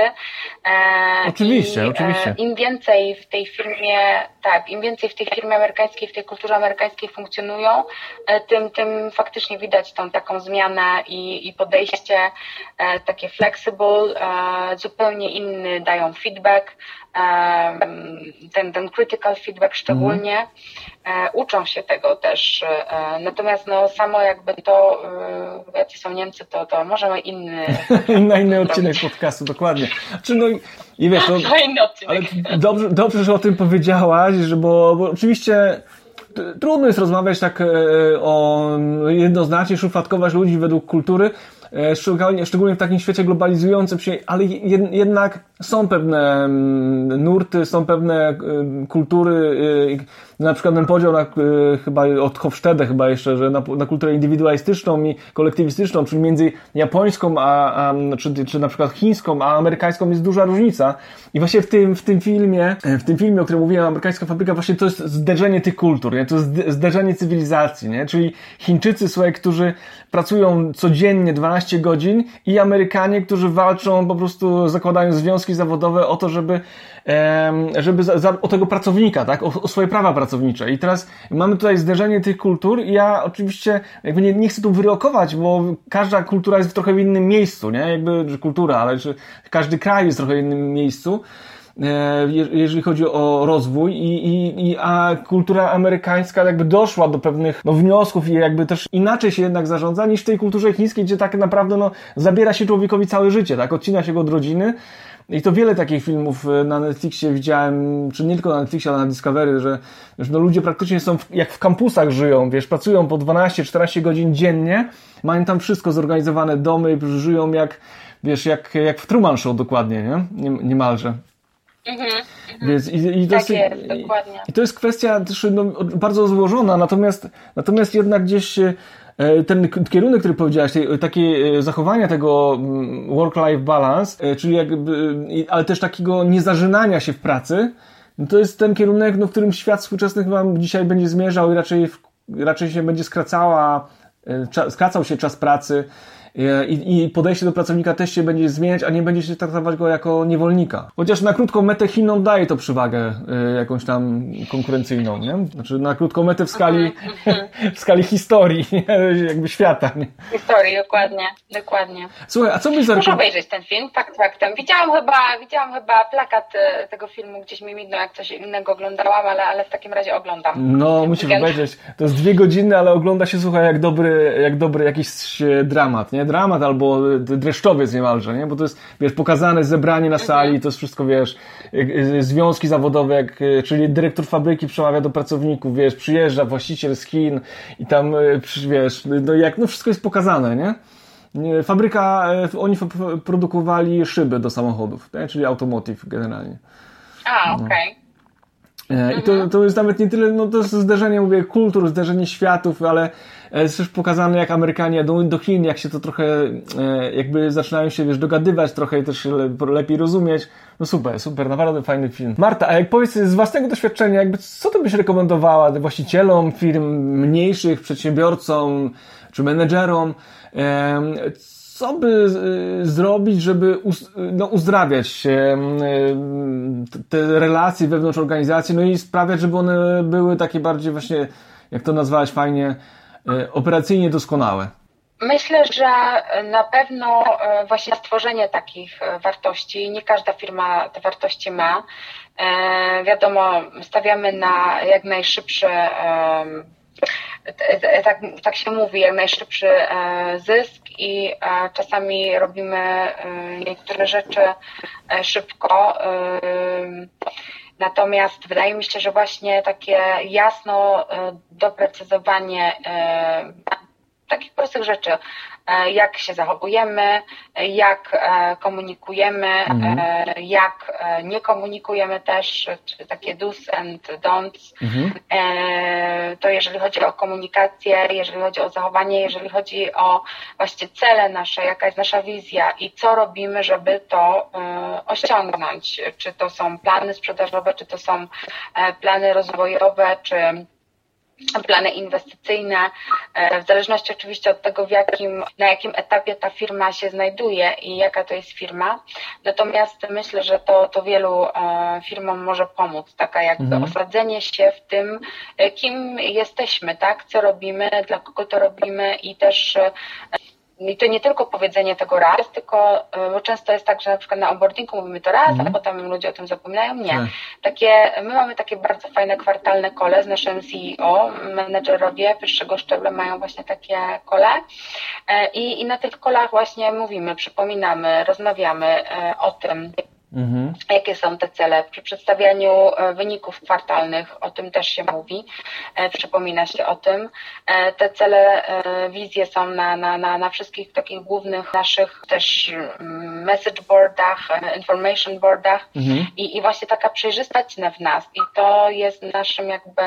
Oczywiście, I, oczywiście. Im więcej w tej firmie firmie, tak, im więcej w tej firmie amerykańskiej, w tej kulturze amerykańskiej funkcjonują, e, tym, tym faktycznie widać tą taką zmianę i, i podejście e, takie flexible, e, zupełnie inny dają feedback, ten, ten critical feedback szczególnie. Mhm. Uczą się tego też. Natomiast no, samo jakby to, jacy są Niemcy, to, to możemy inny. [LAUGHS] na inny odcinek podcastu, dokładnie. Czy no, i wiesz, [LAUGHS] to, ale dobrze, dobrze, że o tym powiedziałaś, że bo, bo oczywiście trudno jest rozmawiać tak e, o jednoznacznie szufladkować ludzi według kultury, e, szczególnie, szczególnie w takim świecie globalizującym się, ale jednak są pewne mm, nurty, są pewne kultury, na przykład ten podział na, e, chyba od Hofstede chyba jeszcze, że na, na kulturę indywidualistyczną i kolektywistyczną, czyli między japońską, a, a czy, czy na przykład chińską, a amerykańską jest duża różnica. I właśnie w tym, w tym filmie, e, w tym filmie, o którym mówiłem, Amerykańska Fabryka, właśnie to jest zderzenie tych kultur, nie? to jest zderzenie cywilizacji, nie? czyli Chińczycy, słuchaj, którzy pracują codziennie 12 godzin i Amerykanie, którzy walczą, po prostu zakładają związki zawodowe o to, żeby żeby za, za, o tego pracownika, tak, o, o, swoje prawa pracownicze. I teraz mamy tutaj zderzenie tych kultur i ja oczywiście jakby nie, nie chcę tu wyrokować, bo każda kultura jest w trochę w innym miejscu, nie, jakby, że kultura, ale że każdy kraj jest w trochę innym miejscu e, jeżeli chodzi o rozwój i, i, i a kultura amerykańska jakby doszła do pewnych no, wniosków i jakby też inaczej się jednak zarządza niż w tej kulturze chińskiej, gdzie tak naprawdę no, zabiera się człowiekowi całe życie, tak, odcina się go od rodziny i to wiele takich filmów e, na Netflixie widziałem, czy nie tylko na Netflixie, ale na Discovery, że, że no ludzie praktycznie są w, jak w kampusach żyją, wiesz, pracują po 12-14 godzin dziennie, mają tam wszystko zorganizowane, domy, żyją jak, wiesz, jak, jak w Truman Show dokładnie, nie? nie niemalże. Mhm, mhm. Więc i, i, to tak jest, dokładnie. I to jest kwestia też no, bardzo złożona, natomiast, natomiast jednak gdzieś ten kierunek, który powiedziałaś, takie e, zachowania tego mm, work-life balance, e, czyli jakby, ale też takiego niezażynania się w pracy, no to jest ten kierunek, no, w którym świat współczesny chyba dzisiaj będzie zmierzał i raczej, raczej się będzie skracała, skracał się czas pracy i, i podejście do pracownika też się będzie zmieniać, a nie będzie się traktować go jako niewolnika. Chociaż na krótką metę Chinom daje to przewagę jakąś tam konkurencyjną, nie? Znaczy na krótką metę w skali, [LAUGHS] w skali historii, [LAUGHS] jakby świata. Nie? Historii, dokładnie, dokładnie. Słuchaj, a co byś zarekomendował? Muszę obejrzeć ten film, fakt faktem. Widziałam chyba, widziałam chyba plakat tego filmu, gdzieś mi mignął, jak coś innego oglądałam, ale, ale w takim razie oglądam. No, musisz obejrzeć. To jest dwie godziny, ale ogląda się, słuchaj, jak dobry, jak dobry jakiś dramat, nie? Dramat albo dreszczowiec niemalże, nie? Bo to jest, wiesz, pokazane zebranie na sali, mhm. to jest wszystko, wiesz, związki zawodowe, jak, czyli dyrektor fabryki przemawia do pracowników, wiesz, przyjeżdża właściciel z Chin i tam, wiesz, no jak, no wszystko jest pokazane, nie? Fabryka, oni produkowali szyby do samochodów, nie? czyli automotive generalnie. A, okej. Okay. E, I to, mhm. to jest nawet nie tyle, no to jest zderzenie, mówię, kultur, zderzenie światów, ale jest też pokazane, jak Amerykanie jadą do Chin, jak się to trochę, e, jakby zaczynają się, wiesz, dogadywać trochę i też lepiej rozumieć. No super, super, naprawdę fajny film. Marta, a jak powiedz z własnego doświadczenia, jakby co to byś rekomendowała właścicielom firm mniejszych, przedsiębiorcom czy menedżerom, co by y, zrobić, żeby no, uzdrawiać te relacje wewnątrz organizacji, no i sprawiać, żeby one były takie bardziej właśnie, jak to nazwałeś fajnie, operacyjnie doskonałe? Myślę, że na pewno właśnie stworzenie takich wartości, nie każda firma te wartości ma. E, wiadomo, stawiamy na jak najszybsze tak, tak się mówi, jak najszybszy e, zysk i e, czasami robimy e, niektóre rzeczy szybko. Natomiast wydaje mi się, że właśnie takie jasno doprecyzowanie takich prostych rzeczy, E, jak się zachowujemy, jak e, komunikujemy, mhm. E, jak nie komunikujemy też, czy takie do's and don'ts. Mhm. To jeżeli chodzi o komunikację, jeżeli chodzi o zachowanie, jeżeli chodzi o właśnie cele nasze, jaka jest nasza wizja i co robimy, żeby to osiągnąć. Czy to są plany sprzedażowe, czy to są plany rozwojowe, czy plany inwestycyjne, e, w zależności oczywiście od tego, w jakim, na jakim etapie ta firma się znajduje i jaka to jest firma. Natomiast myślę, że to, to wielu e, firmom może pomóc, taka jakby mhm. osadzenie się w tym, e, kim jesteśmy, tak, co robimy, dla kogo to robimy i też i to nie tylko powiedzenie tego raz, tylko e, bo często jest tak, że na przykład na onboardingu mówimy to raz, mm. a potem ludzie o tym zapominają. Nie. Tak. Takie, my mamy takie bardzo fajne kwartalne kole z naszym CEO. Menedżerowie wyższego szczebla mają właśnie takie kole e, i, i na tych kolach właśnie mówimy, przypominamy, rozmawiamy e, o tym, Mhm. Jakie są te cele? Przy przedstawianiu e, wyników kwartalnych o tym też się mówi, e, przypomina się o tym. E, te cele, wizje są na, na, na, na wszystkich takich głównych naszych też mm, message boardach, information boardach mhm. I, i właśnie taka przejrzystość w nas i to jest naszym jakby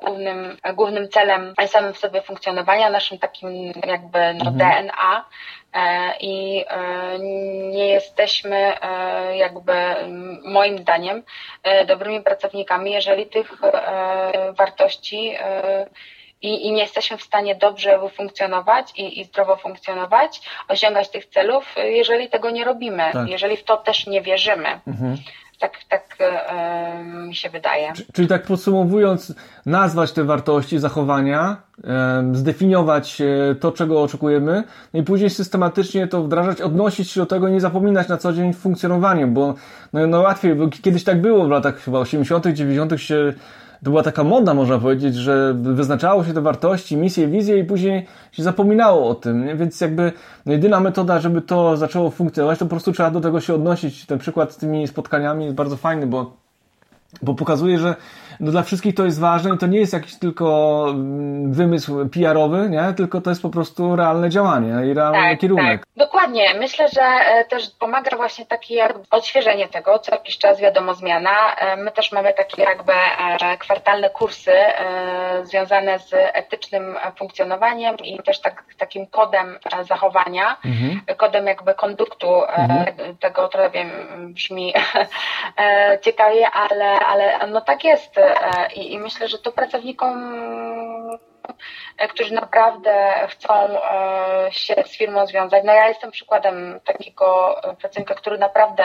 głównym, głównym celem samym w sobie funkcjonowania, naszym takim jakby no, mhm. DNA E, i e, nie jesteśmy e, jakby moim zdaniem dobrymi pracownikami, jeżeli tych wartości i, i nie jesteśmy w stanie dobrze funkcjonować i, i zdrowo funkcjonować, osiągać tych celów, jeżeli tego nie robimy, tak. jeżeli w to też nie wierzymy. Mhm tak, tak e, mi się wydaje. Czyli tak podsumowując, nazwać te wartości, zachowania, e, zdefiniować to, czego oczekujemy, no i później systematycznie to wdrażać, odnosić się do tego i nie zapominać na co dzień w funkcjonowaniu, bo no, no łatwiej, bo kiedyś tak było w latach chyba 80., 90. się to była taka moda, można powiedzieć, że wyznaczało się te wartości, misje, wizje i później się zapominało o tym, nie? więc jakby no jedyna metoda, żeby to zaczęło funkcjonować, to po prostu trzeba do tego się odnosić. Ten przykład z tymi spotkaniami jest bardzo fajny, bo, bo pokazuje, że no dla wszystkich to jest ważne i to nie jest jakiś tylko mm, wymysł PR-owy, nie? tylko to jest po prostu realne działanie i realny tak, kierunek. Tak. Dokładnie. Myślę, że e, też pomaga właśnie takie odświeżenie tego, co jakiś czas wiadomo zmiana. E, my też mamy takie jakby e, kwartalne kursy związane z etycznym funkcjonowaniem i też tak, takim kodem zachowania, mhm. kodem jakby konduktu mhm. tego, to wiem, brzmi [LAUGHS] ciekawie, ale, ale no tak jest I, I, myślę, że to pracownikom którzy naprawdę chcą się z firmą związać. No ja jestem przykładem takiego pracownika, który naprawdę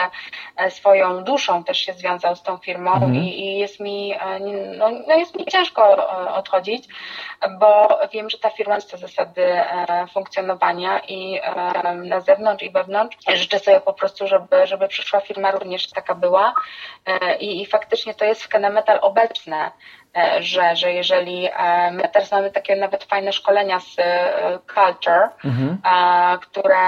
swoją duszą też się związał z tą firmą mhm. i, i, jest mi, no, no jest mi ciężko odchodzić, bo wiem, że ta firma jest to zasady funkcjonowania i na zewnątrz i wewnątrz. Życzę sobie po prostu, żeby, żeby przyszła firma również taka była i, i faktycznie to jest w Kenemetal obecne, e, że, że jeżeli e, my teraz mamy takie nawet fajne szkolenia z e, culture, mhm. które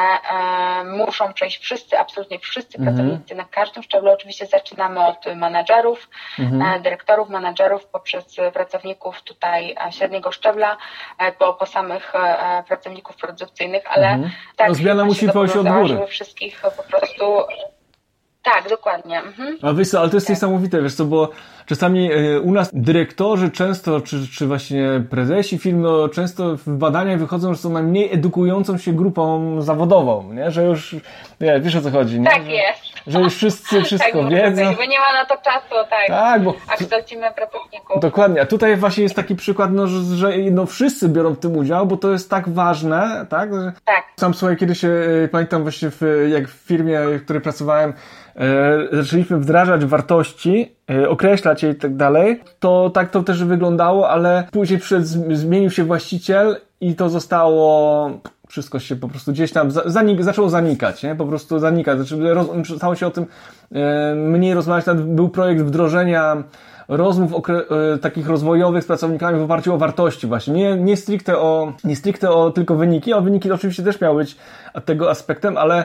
muszą przejść wszyscy, absolutnie wszyscy mhm. pracownicy na każdym szczeblu. Oczywiście zaczynamy od menadżerów, mhm. dyrektorów, menadżerów, poprzez pracowników tutaj średniego szczebla, po, po samych pracowników produkcyjnych, ale mhm. tak, no, zmiana musi pójść od góry. wszystkich po prostu tak, dokładnie. Mhm. A wiesz co, ale to jest tak. niesamowite, wiesz co, bo czasami e, u nas dyrektorzy często, czy, czy właśnie prezesi firmy, często w badaniach wychodzą, że są najmniej edukującą się grupą zawodową, nie? Że już, nie, wiesz o co chodzi, nie? Tak że, jest. Że już wszyscy wszystko tak, wiedzą. Bo nie ma na to czasu, tak. Tak, bo... A kształcimy pracowników. Dokładnie, a tutaj właśnie jest taki przykład, no, że, że no, wszyscy biorą w tym udział, bo to jest tak ważne, tak? Tak. Sam słuchaj, kiedyś się, pamiętam właśnie, w, jak w firmie, w której pracowałem, E, zaczęliśmy wdrażać wartości, e, określać je i tak dalej, to tak to też wyglądało, ale później przyszedł, zmienił się właściciel i to zostało wszystko się po prostu gdzieś tam zanik, zaczęło zanikać, nie? Po prostu zanikać. Znaczy, roz, przestało się o tym e, mniej rozmawiać. Był projekt wdrożenia rozmów e, takich rozwojowych z pracownikami w oparciu o wartości właśnie. Nie, nie, stricte o, nie stricte o tylko wyniki, a wyniki oczywiście też miały być tego aspektem, ale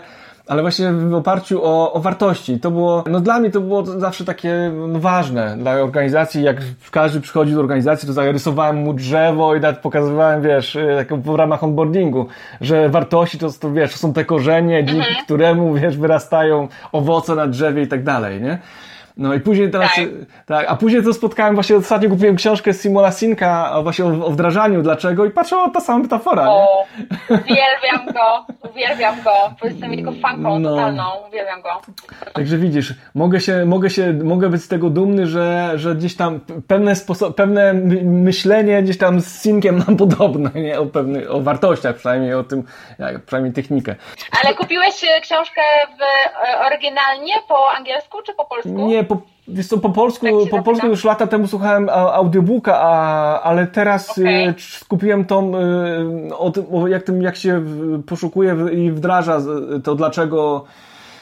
ale właśnie w oparciu o, o wartości. To było, no dla mnie to było zawsze takie no, ważne dla organizacji. Jak każdy przychodził do organizacji, to zarysowałem mu drzewo i nawet pokazywałem, wiesz, tak w ramach onboardingu, że wartości to, to wiesz, to są te korzenie, dzięki mhm. któremu, wiesz, wyrastają owoce na drzewie i tak dalej, nie? No i później teraz, tak. tak. a później to spotkałem, właśnie ostatnio kupiłem książkę Simona Sinka właśnie o, o wdrażaniu, dlaczego i patrzę, o, ta sama metafora, o, nie? uwielbiam go, uwielbiam go, jestem jego fanką no. totalną, uwielbiam go. Także widzisz, mogę się, mogę się, mogę być z tego dumny, że, że gdzieś tam pewne sposo- pewne myślenie gdzieś tam z Sinkiem nam podobne, nie? O pewnych, o wartościach przynajmniej, o tym, jak, przynajmniej technikę. Ale kupiłeś książkę w, e, oryginalnie po angielsku czy po polsku? Nie, po, wiesz co, po polsku, tak po polsku już lata temu słuchałem audiobooka, a, ale teraz okay. Y, skupiłem tą, y, o tym, o jak, tym, jak się poszukuje i wdraża to dlaczego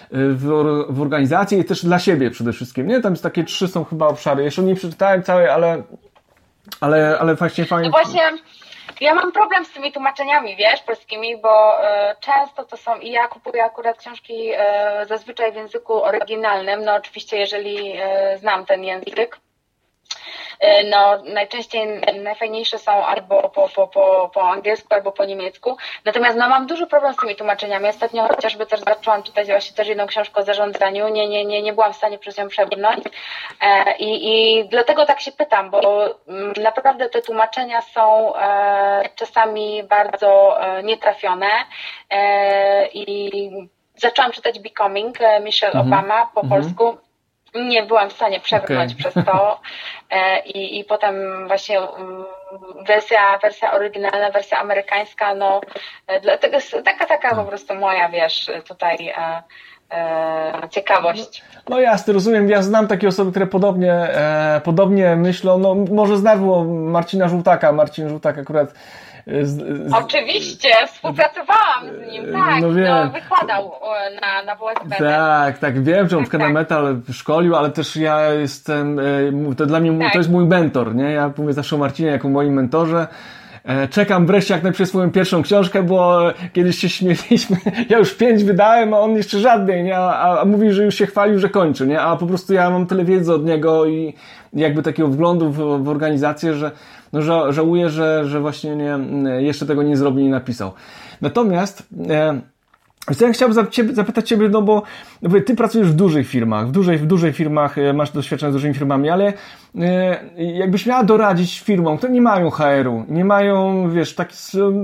y, w, w organizacji i też dla siebie przede wszystkim, nie? Tam jest takie trzy są chyba obszary. Jeszcze nie przeczytałem całej, ale, ale, ale właśnie fajnie. No właśnie, ja mam problem z tymi tłumaczeniami, wiesz, polskimi, bo e, często to są, i ja kupuję akurat książki e, zazwyczaj w języku oryginalnym, no oczywiście jeżeli e, znam ten język, no najczęściej najfajniejsze są albo po, po, po, po angielsku, albo po niemiecku. Natomiast no, mam duży problem z tymi tłumaczeniami. Ostatnio chociażby też zaczęłam tutaj właśnie też jedną książkę o zarządzaniu. Nie, nie, nie, nie byłam w stanie przez nią przebrnąć. E, I, I dlatego tak się pytam, bo mm, naprawdę te tłumaczenia są e, czasami bardzo nietrafione i zaczęłam czytać Becoming Michelle mhm. Obama po mhm. polsku nie byłam w stanie przebrnąć okay. przez to. [LAUGHS] E, i, i potem właśnie mm, wersja, wersja oryginalna, wersja amerykańska, no e, dlatego jest taka, taka po prostu moja, wiesz, tutaj e, ciekawość. No, no jasne, rozumiem, ja znam takie osoby, które podobnie, e, podobnie myślą, no może znasz Marcina Żółtaka, Marcin Żółtak akurat z, Oczywiście, współpracowałam z nim, tak, no, wiem. no wykładał na, na WSB. Tak, tak, wiem, że on w tak, Metal szkolił, ale też ja jestem, e, to dla mnie, tak. to jest mój mentor, nie? Ja mówię zawsze o Marcinie jako moim mentorze, e, Czekam wreszcie jak najpierw swoją pierwszą książkę, bo kiedyś się śmieliśmy, ja już pięć wydałem, a on jeszcze żadnej, nie? A, a mówi, że już się chwalił, że kończy, nie? A po prostu ja mam tyle wiedzy od niego i jakby takiego wglądu w, w organizację, że no, ża żałuję, że, że właśnie nie, jeszcze tego nie zrobił, nie napisał. Natomiast e, ja chciałbym zapytać Ciebie, no bo Ty pracujesz w dużych firmach, w dużej, w dużej firmach, e, masz doświadczenie z dużymi firmami, ale e, jakbyś miała doradzić firmom, które nie mają HR-u, nie mają, wiesz, tak,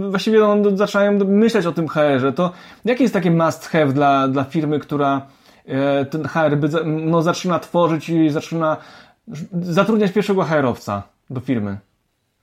właściwie no, zaczynają myśleć o tym HR-ze, to jakie jest takie must have dla, dla firmy, która e, ten HR by, no, zaczyna tworzyć i zaczyna zatrudniać pierwszego HR-owca do firmy?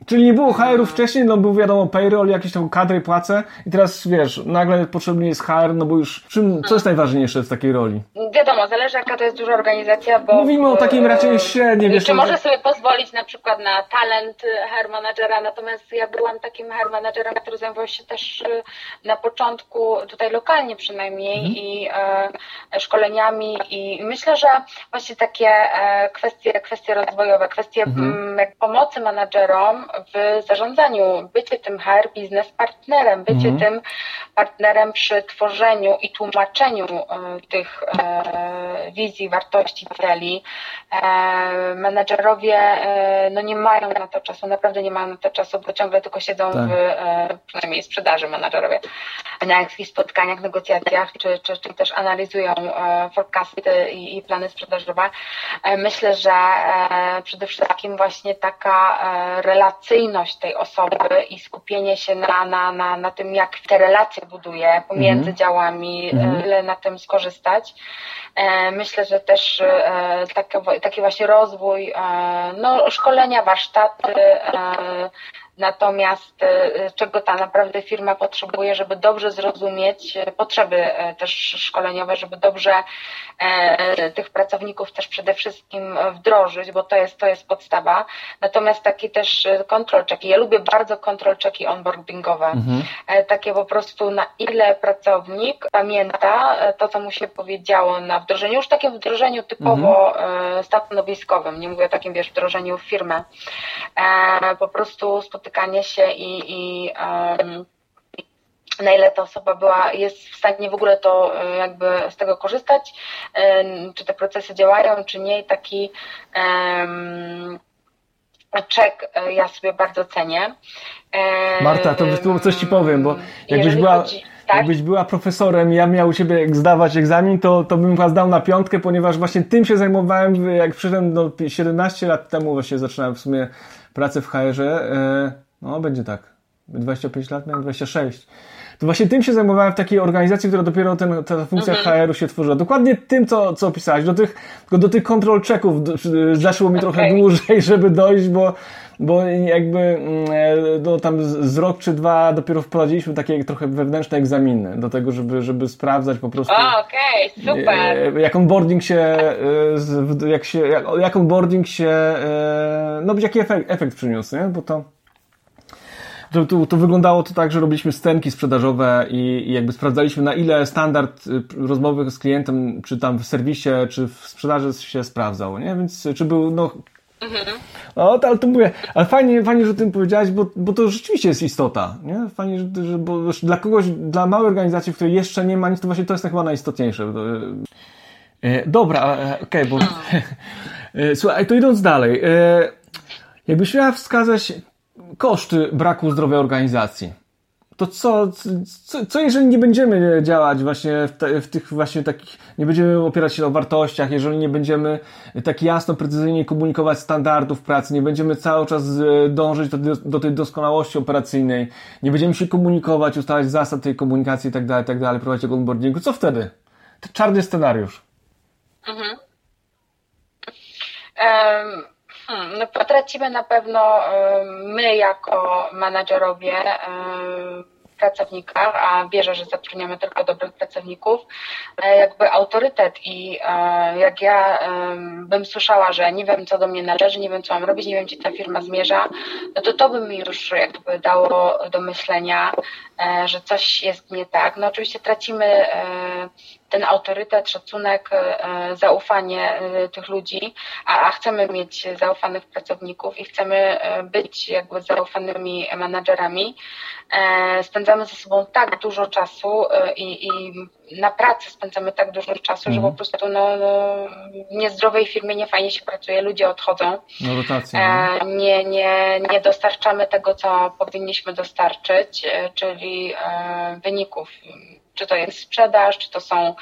Czyli nie było HR-u wcześniej, no był wiadomo payroll, jakieś tam kadry, płace i teraz wiesz, nagle potrzebny jest HR, no bo już czym, co jest najważniejsze w takiej roli? Wiadomo, zależy jaka to jest duża organizacja, bo... Mówimy o takim raczej średniej, wiesz... Czy no, może sobie pozwolić na przykład na talent HR managera, natomiast ja byłam takim HR managerem, który zajmował się też y, na początku, tutaj lokalnie przynajmniej mhm. i e, szkoleniami i myślę, że właśnie takie e, kwestie, kwestie rozwojowe, kwestie mhm. m, mm, pomocy menadżerom w zarządzaniu, bycie tym HR biznes partnerem, bycie mhm. tym partnerem przy tworzeniu i tłumaczeniu e, tych e, wizji, wartości, celi. E, menedżerowie no nie mają na to czasu, naprawdę nie mają na to czasu, bo ciągle tylko siedzą tak. w, przynajmniej sprzedaży menedżerowie, na jakichś spotkaniach, negocjacjach, czy, czy, czy też analizują forecasty i, i plany sprzedażowe. Myślę, że przede wszystkim właśnie taka relacyjność tej osoby i skupienie się na, na, na, na tym, jak te relacje buduje pomiędzy mhm. działami, mhm. ile na tym skorzystać. E, myślę, że też e, taki, taki właśnie rozwój, no, szkolenia, warsztaty, Natomiast e, czego ta naprawdę firma potrzebuje, żeby dobrze zrozumieć e, potrzeby e, też szkoleniowe, żeby dobrze tych pracowników też przede wszystkim wdrożyć, bo to jest, to jest podstawa. Natomiast taki też control checki. Ja lubię bardzo control checki onboardingowe. Mhm. Takie po prostu na ile pracownik pamięta to, co mu się powiedziało na wdrożeniu, już takim wdrożeniu typowo mhm. stanowiskowym, nie mówię o takim wiesz, wdrożeniu w firmę. Po prostu spotykanie się i, i um, na ile ta osoba była, jest w stanie w ogóle to e, jakby z tego korzystać, czy te procesy działają, czy nie i taki um, czek e, ja sobie bardzo cenię. Marta, to coś ci powiem, bo jakbyś była, chodzi, tak? jakbyś była profesorem i ja miał u ciebie zdawać egzamin, to, to bym was dał na piątkę, ponieważ właśnie tym się zajmowałem, jak przyszedłem do 17 lat temu właśnie zaczynałem w sumie pracę w HR-ze. No, będzie tak. 25 lat, miałem 26. To właśnie tym się zajmowałem w takiej organizacji, która dopiero ten, ta funkcja mhm. HR-u się tworzyła. Dokładnie tym, co, co opisałeś. Do tych, do tych control checków zeszło mi trochę okay. dłużej, [LAUGHS] żeby dojść, bo, bo jakby mm, e, no, tam z rok czy dwa dopiero wprowadziliśmy takie trochę wewnętrzne egzaminy do tego, żeby, żeby sprawdzać po prostu. Okej, okay, super. E, jak onboarding się, e, jak się, jak onboarding się, no jaki efekt, efekt przyniósł, nie? Bo to to, to, to, wyglądało to tak, że robiliśmy scenki sprzedażowe i, i, jakby sprawdzaliśmy na ile standard y, rozmowy z klientem, czy tam w serwisie, czy w sprzedaży się sprawdzał, nie? Więc czy był, no... Mhm. No, ale to mówię, ale fajnie, fajnie, że o tym powiedziałeś, bo, bo to rzeczywiście jest istota, nie? Fajnie, że, że bo dla kogoś, dla małej organizacji, w której jeszcze nie ma nic, to właśnie to jest chyba najistotniejsze. Y, dobra, okej, okay, bo... [LAUGHS] Słuchaj, to idąc dalej. Jakbyś miała wskazać koszty braku zdrowej organizacji. To co, co, co jeżeli nie będziemy działać właśnie w, te, w, tych właśnie takich, nie będziemy opierać się na wartościach, jeżeli nie będziemy tak jasno, precyzyjnie komunikować standardów pracy, nie będziemy cały czas e, dążyć do, do tej doskonałości operacyjnej, nie będziemy się komunikować, ustalać zasad tej komunikacji i tak dalej, tak dalej, prowadzić tego onboardingu, co wtedy? To czarny scenariusz. Mhm. Um Hmm, no potracimy na pewno my jako menadżerowie pracownikach, a wierzę, że zatrudniamy tylko dobrych pracowników, jakby autorytet i jak ja bym słyszała, że nie wiem, co do mnie należy, nie wiem, co mam robić, nie wiem, gdzie ta firma zmierza, no to to by mi już jakby dało do myślenia, że coś jest nie tak. No oczywiście tracimy ten autorytet, szacunek, zaufanie tych ludzi, a, chcemy mieć zaufanych pracowników i chcemy być jakby zaufanymi menadżerami. Spędzamy ze sobą tak dużo czasu i, i na pracy spędzamy tak dużo czasu, mm. że mhm. po prostu no, no, niezdrowej firmie nie fajnie się pracuje, ludzie odchodzą. No, rotacja, no. nie, nie, nie dostarczamy tego, co powinniśmy dostarczyć, czyli wyników czy to jest sprzedaż, czy to są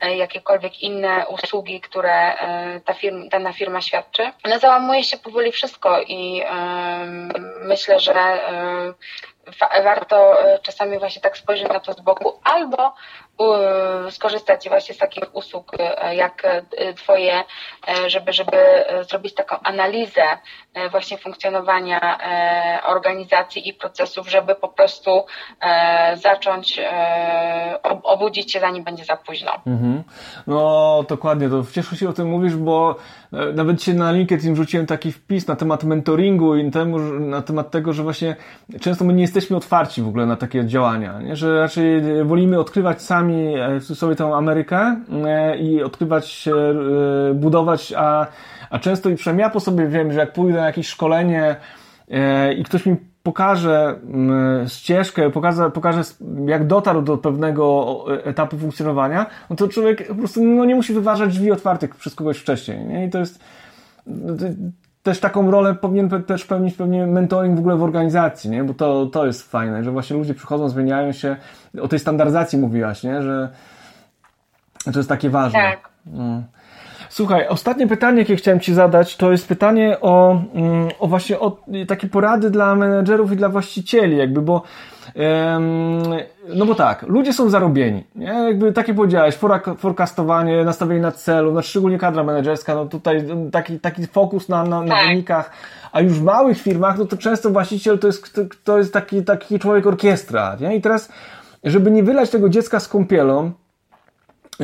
e, jakiekolwiek inne usługi, które e, ta firma, dana firma świadczy. No załamuje się powoli wszystko i myślę, że warto czasami właśnie tak spojrzeć na to z boku, albo skorzystać właśnie z takich usług jak Twoje, żeby, żeby zrobić taką analizę właśnie funkcjonowania organizacji i procesów, żeby po prostu zacząć obudzić się zanim będzie za późno. Mhm. No dokładnie, to cieszę się o tym mówisz, bo nawet się na LinkedIn rzuciłem taki wpis na temat mentoringu i na temat tego, że właśnie często my nie jesteśmy otwarci w ogóle na takie działania, nie? że raczej wolimy odkrywać sami e, sobie tę Amerykę e, i odkrywać, e, budować, a, a często i przynajmniej ja po sobie wiem, że jak pójdę na jakieś szkolenie i ktoś mi pokaże ścieżkę, pokaże, pokaże jak dotarł do pewnego etapu funkcjonowania, no to człowiek po prostu no, nie musi wyważać drzwi otwartych przez kogoś wcześniej. Nie? I to jest też taką rolę powinien też pełnić pewnie mentoring w ogóle w organizacji, nie? Bo to, to jest fajne, że właśnie ludzie przychodzą, zmieniają się. O tej standardyzacji mówiłaś, nie? Że to jest takie ważne. Tak. No. Słuchaj, ostatnie pytanie, jakie chciałem Ci zadać, to jest pytanie o, mm, o właśnie o takie porady dla menedżerów i dla właścicieli, jakby, bo no bo tak, ludzie są zarobieni, nie? Jakby takie powiedziałeś, forecastowanie, nastawienie na celu, no szczególnie kadra menedżerska, no tutaj taki, taki fokus na, na, na tak. wynikach, a już w małych firmach, no to często właściciel to jest, to jest taki, taki człowiek orkiestra, nie? I teraz, żeby nie wylać tego dziecka z kąpielą,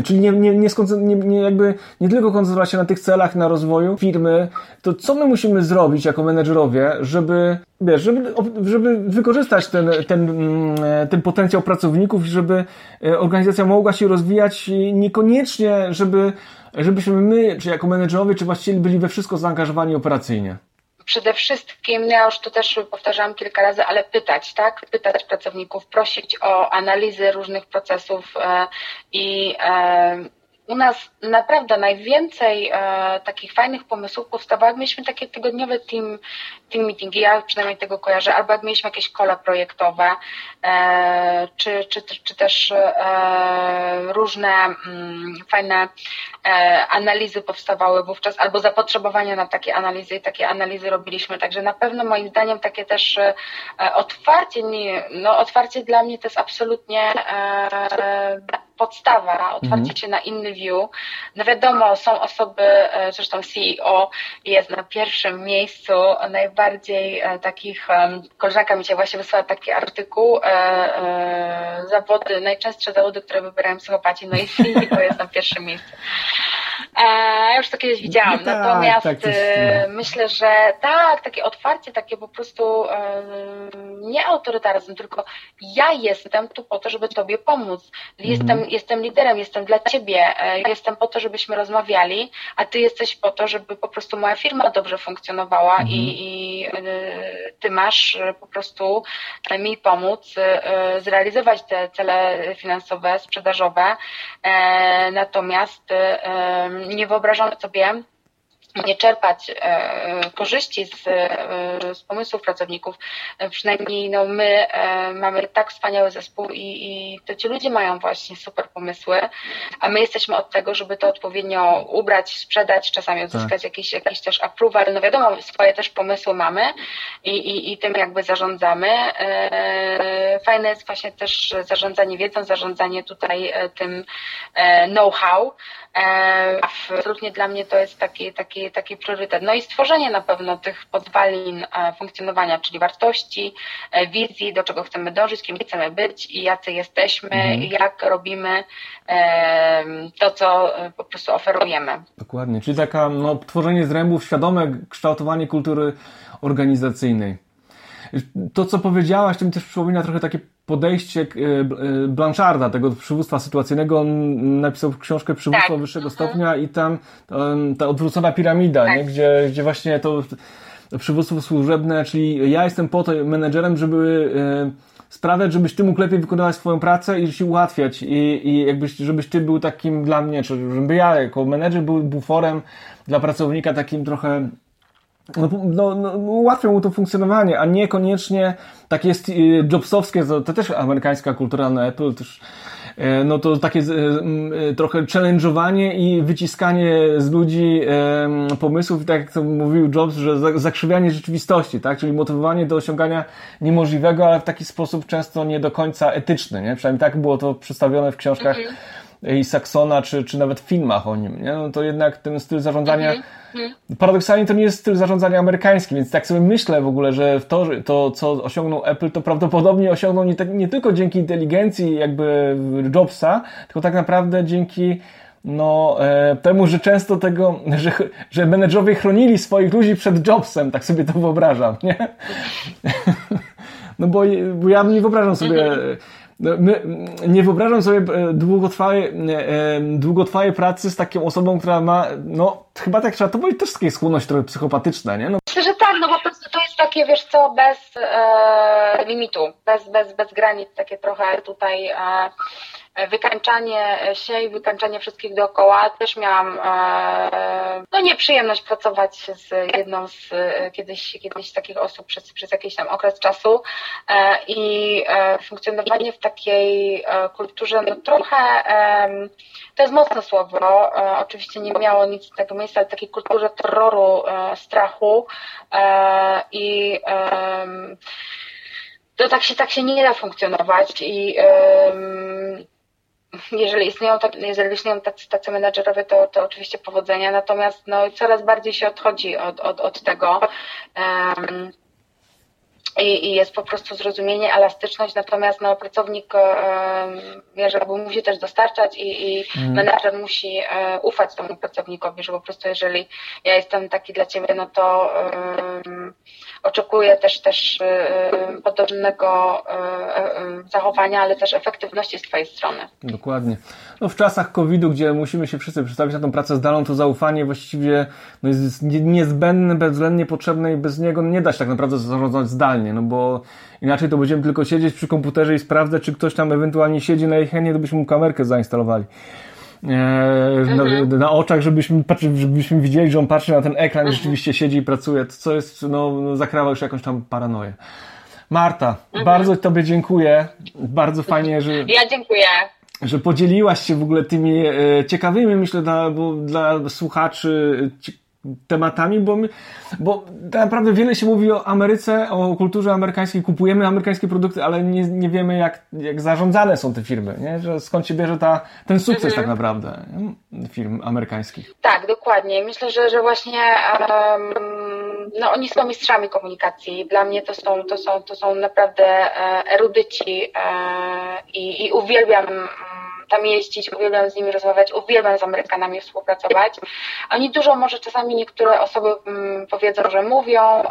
Czyli nie, nie, nie, nie, nie, jakby nie tylko koncentrować się na tych celach, na rozwoju firmy, to co my musimy zrobić jako menedżerowie, żeby, wiesz, żeby, żeby wykorzystać ten, ten, mm, ten potencjał pracowników żeby e, organizacja mogła się rozwijać niekoniecznie, żeby, żebyśmy my, czy jako menedżerowie, czy właścicieli byli we wszystko zaangażowani operacyjnie przede wszystkim, ja już to też powtarzałam kilka razy, ale pytać, tak? Pytać pracowników, prosić o analizy różnych procesów e, i e, u nas naprawdę najwięcej e, takich fajnych pomysłów powstawało, jak mieliśmy takie tygodniowe team, team meetingi, ja przynajmniej tego kojarzę, albo jak mieliśmy jakieś kola projektowe, e, czy, czy, czy też e, różne mm, fajne e, analizy powstawały wówczas, albo zapotrzebowania na takie analizy i takie analizy robiliśmy, także na pewno moim zdaniem takie też e, otwarcie, no otwarcie dla mnie to jest absolutnie e, podstawa, otwarcie mhm. się na inny view. No wiadomo, są osoby, e, zresztą CEO jest na pierwszym miejscu najbardziej e, takich, koleżanka mi się właśnie wysłała taki artykuł, e, zawody, najczęstsze zawody, które wybierają psychopaci, no i CEO jest na pierwszym miejscu. Ja już to kiedyś widziałam, no tak, natomiast tak myślę, że tak, takie otwarcie, takie po prostu nie autorytaryzm, tylko ja jestem tu po to, żeby Tobie pomóc. Jestem, mhm. jestem liderem, jestem dla Ciebie, e, jestem po to, żebyśmy rozmawiali, a Ty jesteś po to, żeby po prostu moja firma dobrze funkcjonowała mhm. i, i e, Ty masz e, po prostu mi pomóc zrealizować te cele finansowe, sprzedażowe. Natomiast nie wyobrażam sobie, nie czerpać e, korzyści z, e, z pomysłów pracowników. E, przynajmniej no, my mamy tak wspaniały zespół i, i to ci ludzie mają właśnie super pomysły, a my jesteśmy od tego, żeby to odpowiednio ubrać, sprzedać, czasami odzyskać tak. jakiś, jakiś też approval. No wiadomo, swoje też pomysły mamy i, i, i tym jakby zarządzamy. Fajne jest właśnie też zarządzanie wiedzą, zarządzanie tutaj tym know-how. Absolutnie dla mnie to jest taki, taki taki, priorytet. No i stworzenie na pewno tych podwalin e, funkcjonowania, czyli wartości, e, wizji, do czego chcemy dążyć, kim chcemy być i jacy jesteśmy, mhm. jak robimy to, co e, po prostu oferujemy. Dokładnie, czyli taka no, tworzenie zrębów, świadome kształtowanie kultury organizacyjnej. To, co powiedziałaś, to mi też przypomina trochę takie podejście e, e, Blancharda, tego przywództwa sytuacyjnego. On napisał książkę Przywództwo tak. wyższego mhm. stopnia i tam ta odwrócona piramida, tak. nie? Gdzie, gdzie właśnie to przywództwo służebne, czyli ja jestem po to menedżerem, żeby e, sprawiać, żebyś ty mógł lepiej wykonywać swoją pracę i ci ułatwiać i, i jakbyś, żebyś ty był takim dla mnie, czy żeby ja jako menedżer był buforem dla pracownika takim trochę no, no, no, ułatwią mu to funkcjonowanie, a niekoniecznie tak jest y, jobsowskie, to, też amerykańska kultura na Apple też e, no to takie e, trochę challenge'owanie i wyciskanie z ludzi pomysłów, tak jak to mówił Jobs, że zakrzywianie rzeczywistości, tak? Czyli motywowanie do osiągania niemożliwego, ale w taki sposób często nie do końca etyczny, nie? Przynajmniej tak było to przedstawione w książkach mm -hmm. I Saxona, czy, czy nawet w filmach o nim, nie? No to jednak ten styl zarządzania mm -hmm Paradoksalnie to nie jest styl zarządzania amerykański, więc tak sobie myślę w ogóle, że to, to co osiągnął Apple, to prawdopodobnie osiągnął nie, nie tylko dzięki inteligencji jakby Jobsa, tylko tak naprawdę dzięki no, e, temu, że często tego, że, że menedżerowie chronili swoich ludzi przed Jobsem, tak sobie to wyobrażam, nie? [LAUGHS] No bo, bo ja nie wyobrażam sobie mhm. No, my, nie wyobrażam sobie e, długotrwałej, e, długotrwałej pracy z taką osobą, która ma, no chyba tak trzeba to powiedzieć, też takie skłonność trochę psychopatyczna, nie? No. Myślę, że tak, no po prostu to jest takie, wiesz co, bez e, limitu, bez, bez, bez granic, takie trochę tutaj e, wykańczanie się i wykańczanie wszystkich dookoła. Też miałam e, no, nieprzyjemność pracować z jedną z e, kiedyś, kiedyś takich osób przez, przez jakiś tam okres czasu. E, i funkcjonowanie w takiej kulturze no trochę to jest mocne słowo, oczywiście nie miało nic tego miejsca, ale takiej kulturze terroru, strachu. I to tak się, tak się nie da funkcjonować i jeżeli istnieją, tak, jeżeli istnieją tacy, tacy menadżerowie, to, to oczywiście powodzenia, natomiast no, coraz bardziej się odchodzi od, od, od tego. Um, i, i, jest po prostu zrozumienie, elastyczność, natomiast no, pracownik um, żeby musi też dostarczać i, i mm. menadżer musi um, ufać temu pracownikowi, że po prostu jeżeli ja jestem taki dla ciebie, no to um, oczekuję też, też y, podobnego y, y, zachowania, ale też efektywności z Twojej strony. Dokładnie. No w czasach COVID-u, gdzie musimy się wszyscy przedstawić na tą pracę zdalną, to zaufanie właściwie no jest niezbędne, bezwzględnie potrzebne i bez niego nie da się tak naprawdę zarządzać zdalnie, no bo inaczej to będziemy tylko siedzieć przy komputerze i sprawdzać, czy ktoś tam ewentualnie siedzi na ich chętnie, to byśmy mu kamerkę zainstalowali. E, na, mhm. na, oczach, żebyśmy, żebyśmy widzieli, że on patrzy na ten ekran i mhm. rzeczywiście siedzi i pracuje, co jest, no, no, zakrawa już jakąś tam paranoję. Marta, mhm. bardzo Tobie dziękuję. Bardzo fajnie, że. Ja dziękuję. Że podzieliłaś się w ogóle tymi e, ciekawymi, myślę, dla, dla słuchaczy tematami, bo, my, bo tak naprawdę wiele się mówi o Ameryce, o kulturze amerykańskiej, kupujemy amerykańskie produkty, ale nie, nie wiemy jak, jak zarządzane są te firmy, nie? Że skąd się bierze ta, ten sukces mhm. tak naprawdę firm amerykańskich. Tak, dokładnie. Myślę, że, że właśnie um, no, oni są mistrzami komunikacji. Dla mnie to są, to są, to są naprawdę e, erudyci e, i, i uwielbiam tam jeździć, uwielbiam z nimi rozmawiać, uwielbiam z Amerykanami współpracować. Oni dużo może czasami niektóre osoby mm, powiedzą, że mówią,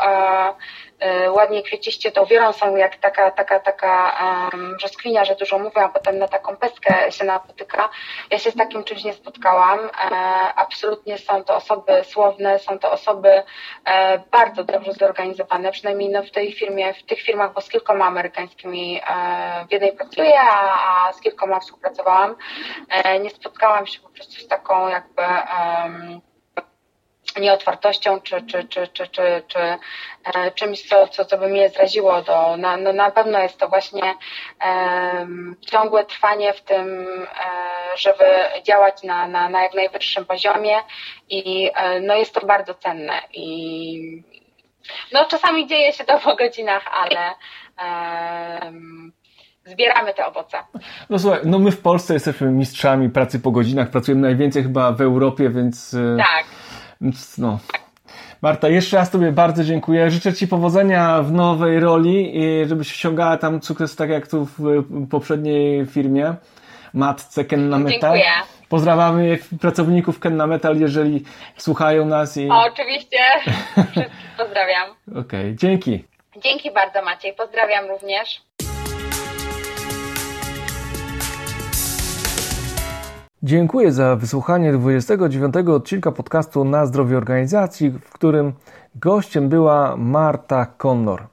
ładnie kwieciście, to wielą są jak taka, taka, taka brzoskwinia, że dużo mówią, a potem na taką peskę się napotyka. Ja się z takim czymś nie spotkałam. E, absolutnie są to osoby słowne, są to osoby e, bardzo dobrze zorganizowane, przynajmniej no, w tej firmie, w tych firmach, bo z kilkoma amerykańskimi e, w jednej pracuję, a, a z kilkoma współpracowałam. E, nie spotkałam się po prostu z taką jakby um, nieotwartością czy, czy, czy, czy, czy, czy e, czymś, co, co, co by mnie zraziło. Do, na, no, na pewno jest to właśnie e, ciągłe trwanie w tym, e, żeby działać na, na, na jak najwyższym poziomie i e, no, jest to bardzo cenne. I no, czasami dzieje się to po godzinach, ale zbieramy te owoce. No słuchaj, no my w Polsce jesteśmy mistrzami pracy po godzinach, pracujemy najwięcej chyba w Europie, więc... E, tak no. Marta, jeszcze raz Tobie bardzo dziękuję. Życzę Ci powodzenia w nowej roli i żebyś osiągała tam sukces tak jak tu w poprzedniej firmie, matce Kenna Metal. Dziękuję. Pozdrawiamy pracowników Kenna Metal, jeżeli słuchają nas. I... O, oczywiście. [LAUGHS] Pozdrawiam. Okej, okay, dzięki. Dzięki bardzo Maciej. Pozdrawiam również. Dziękuję za wysłuchanie 29 odcinka podcastu Na zdrowie organizacji, w którym gościem była Marta Connor.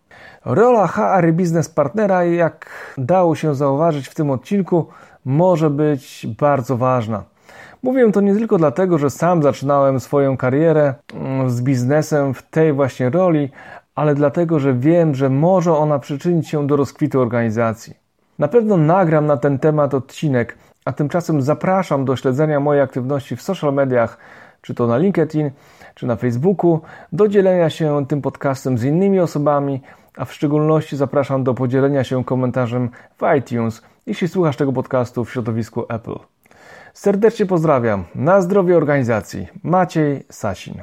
Rola HR Business Partnera, jak dało się zauważyć w tym odcinku, może być bardzo ważna. Mówię to nie tylko dlatego, że sam zaczynałem swoją karierę mm, z biznesem w tej właśnie roli, ale dlatego, że wiem, że może ona przyczynić się do rozkwitu organizacji. Na pewno nagram na ten temat odcinek, a tymczasem zapraszam do śledzenia mojej aktywności w social mediach, czy to na LinkedIn, czy na Facebooku, do dzielenia się tym podcastem z innymi osobami, a w szczególności zapraszam do podzielenia się komentarzem w iTunes, jeśli słuchasz tego podcastu w środowisku Apple. Serdecznie pozdrawiam. Na zdrowie organizacji. Maciej Sasin.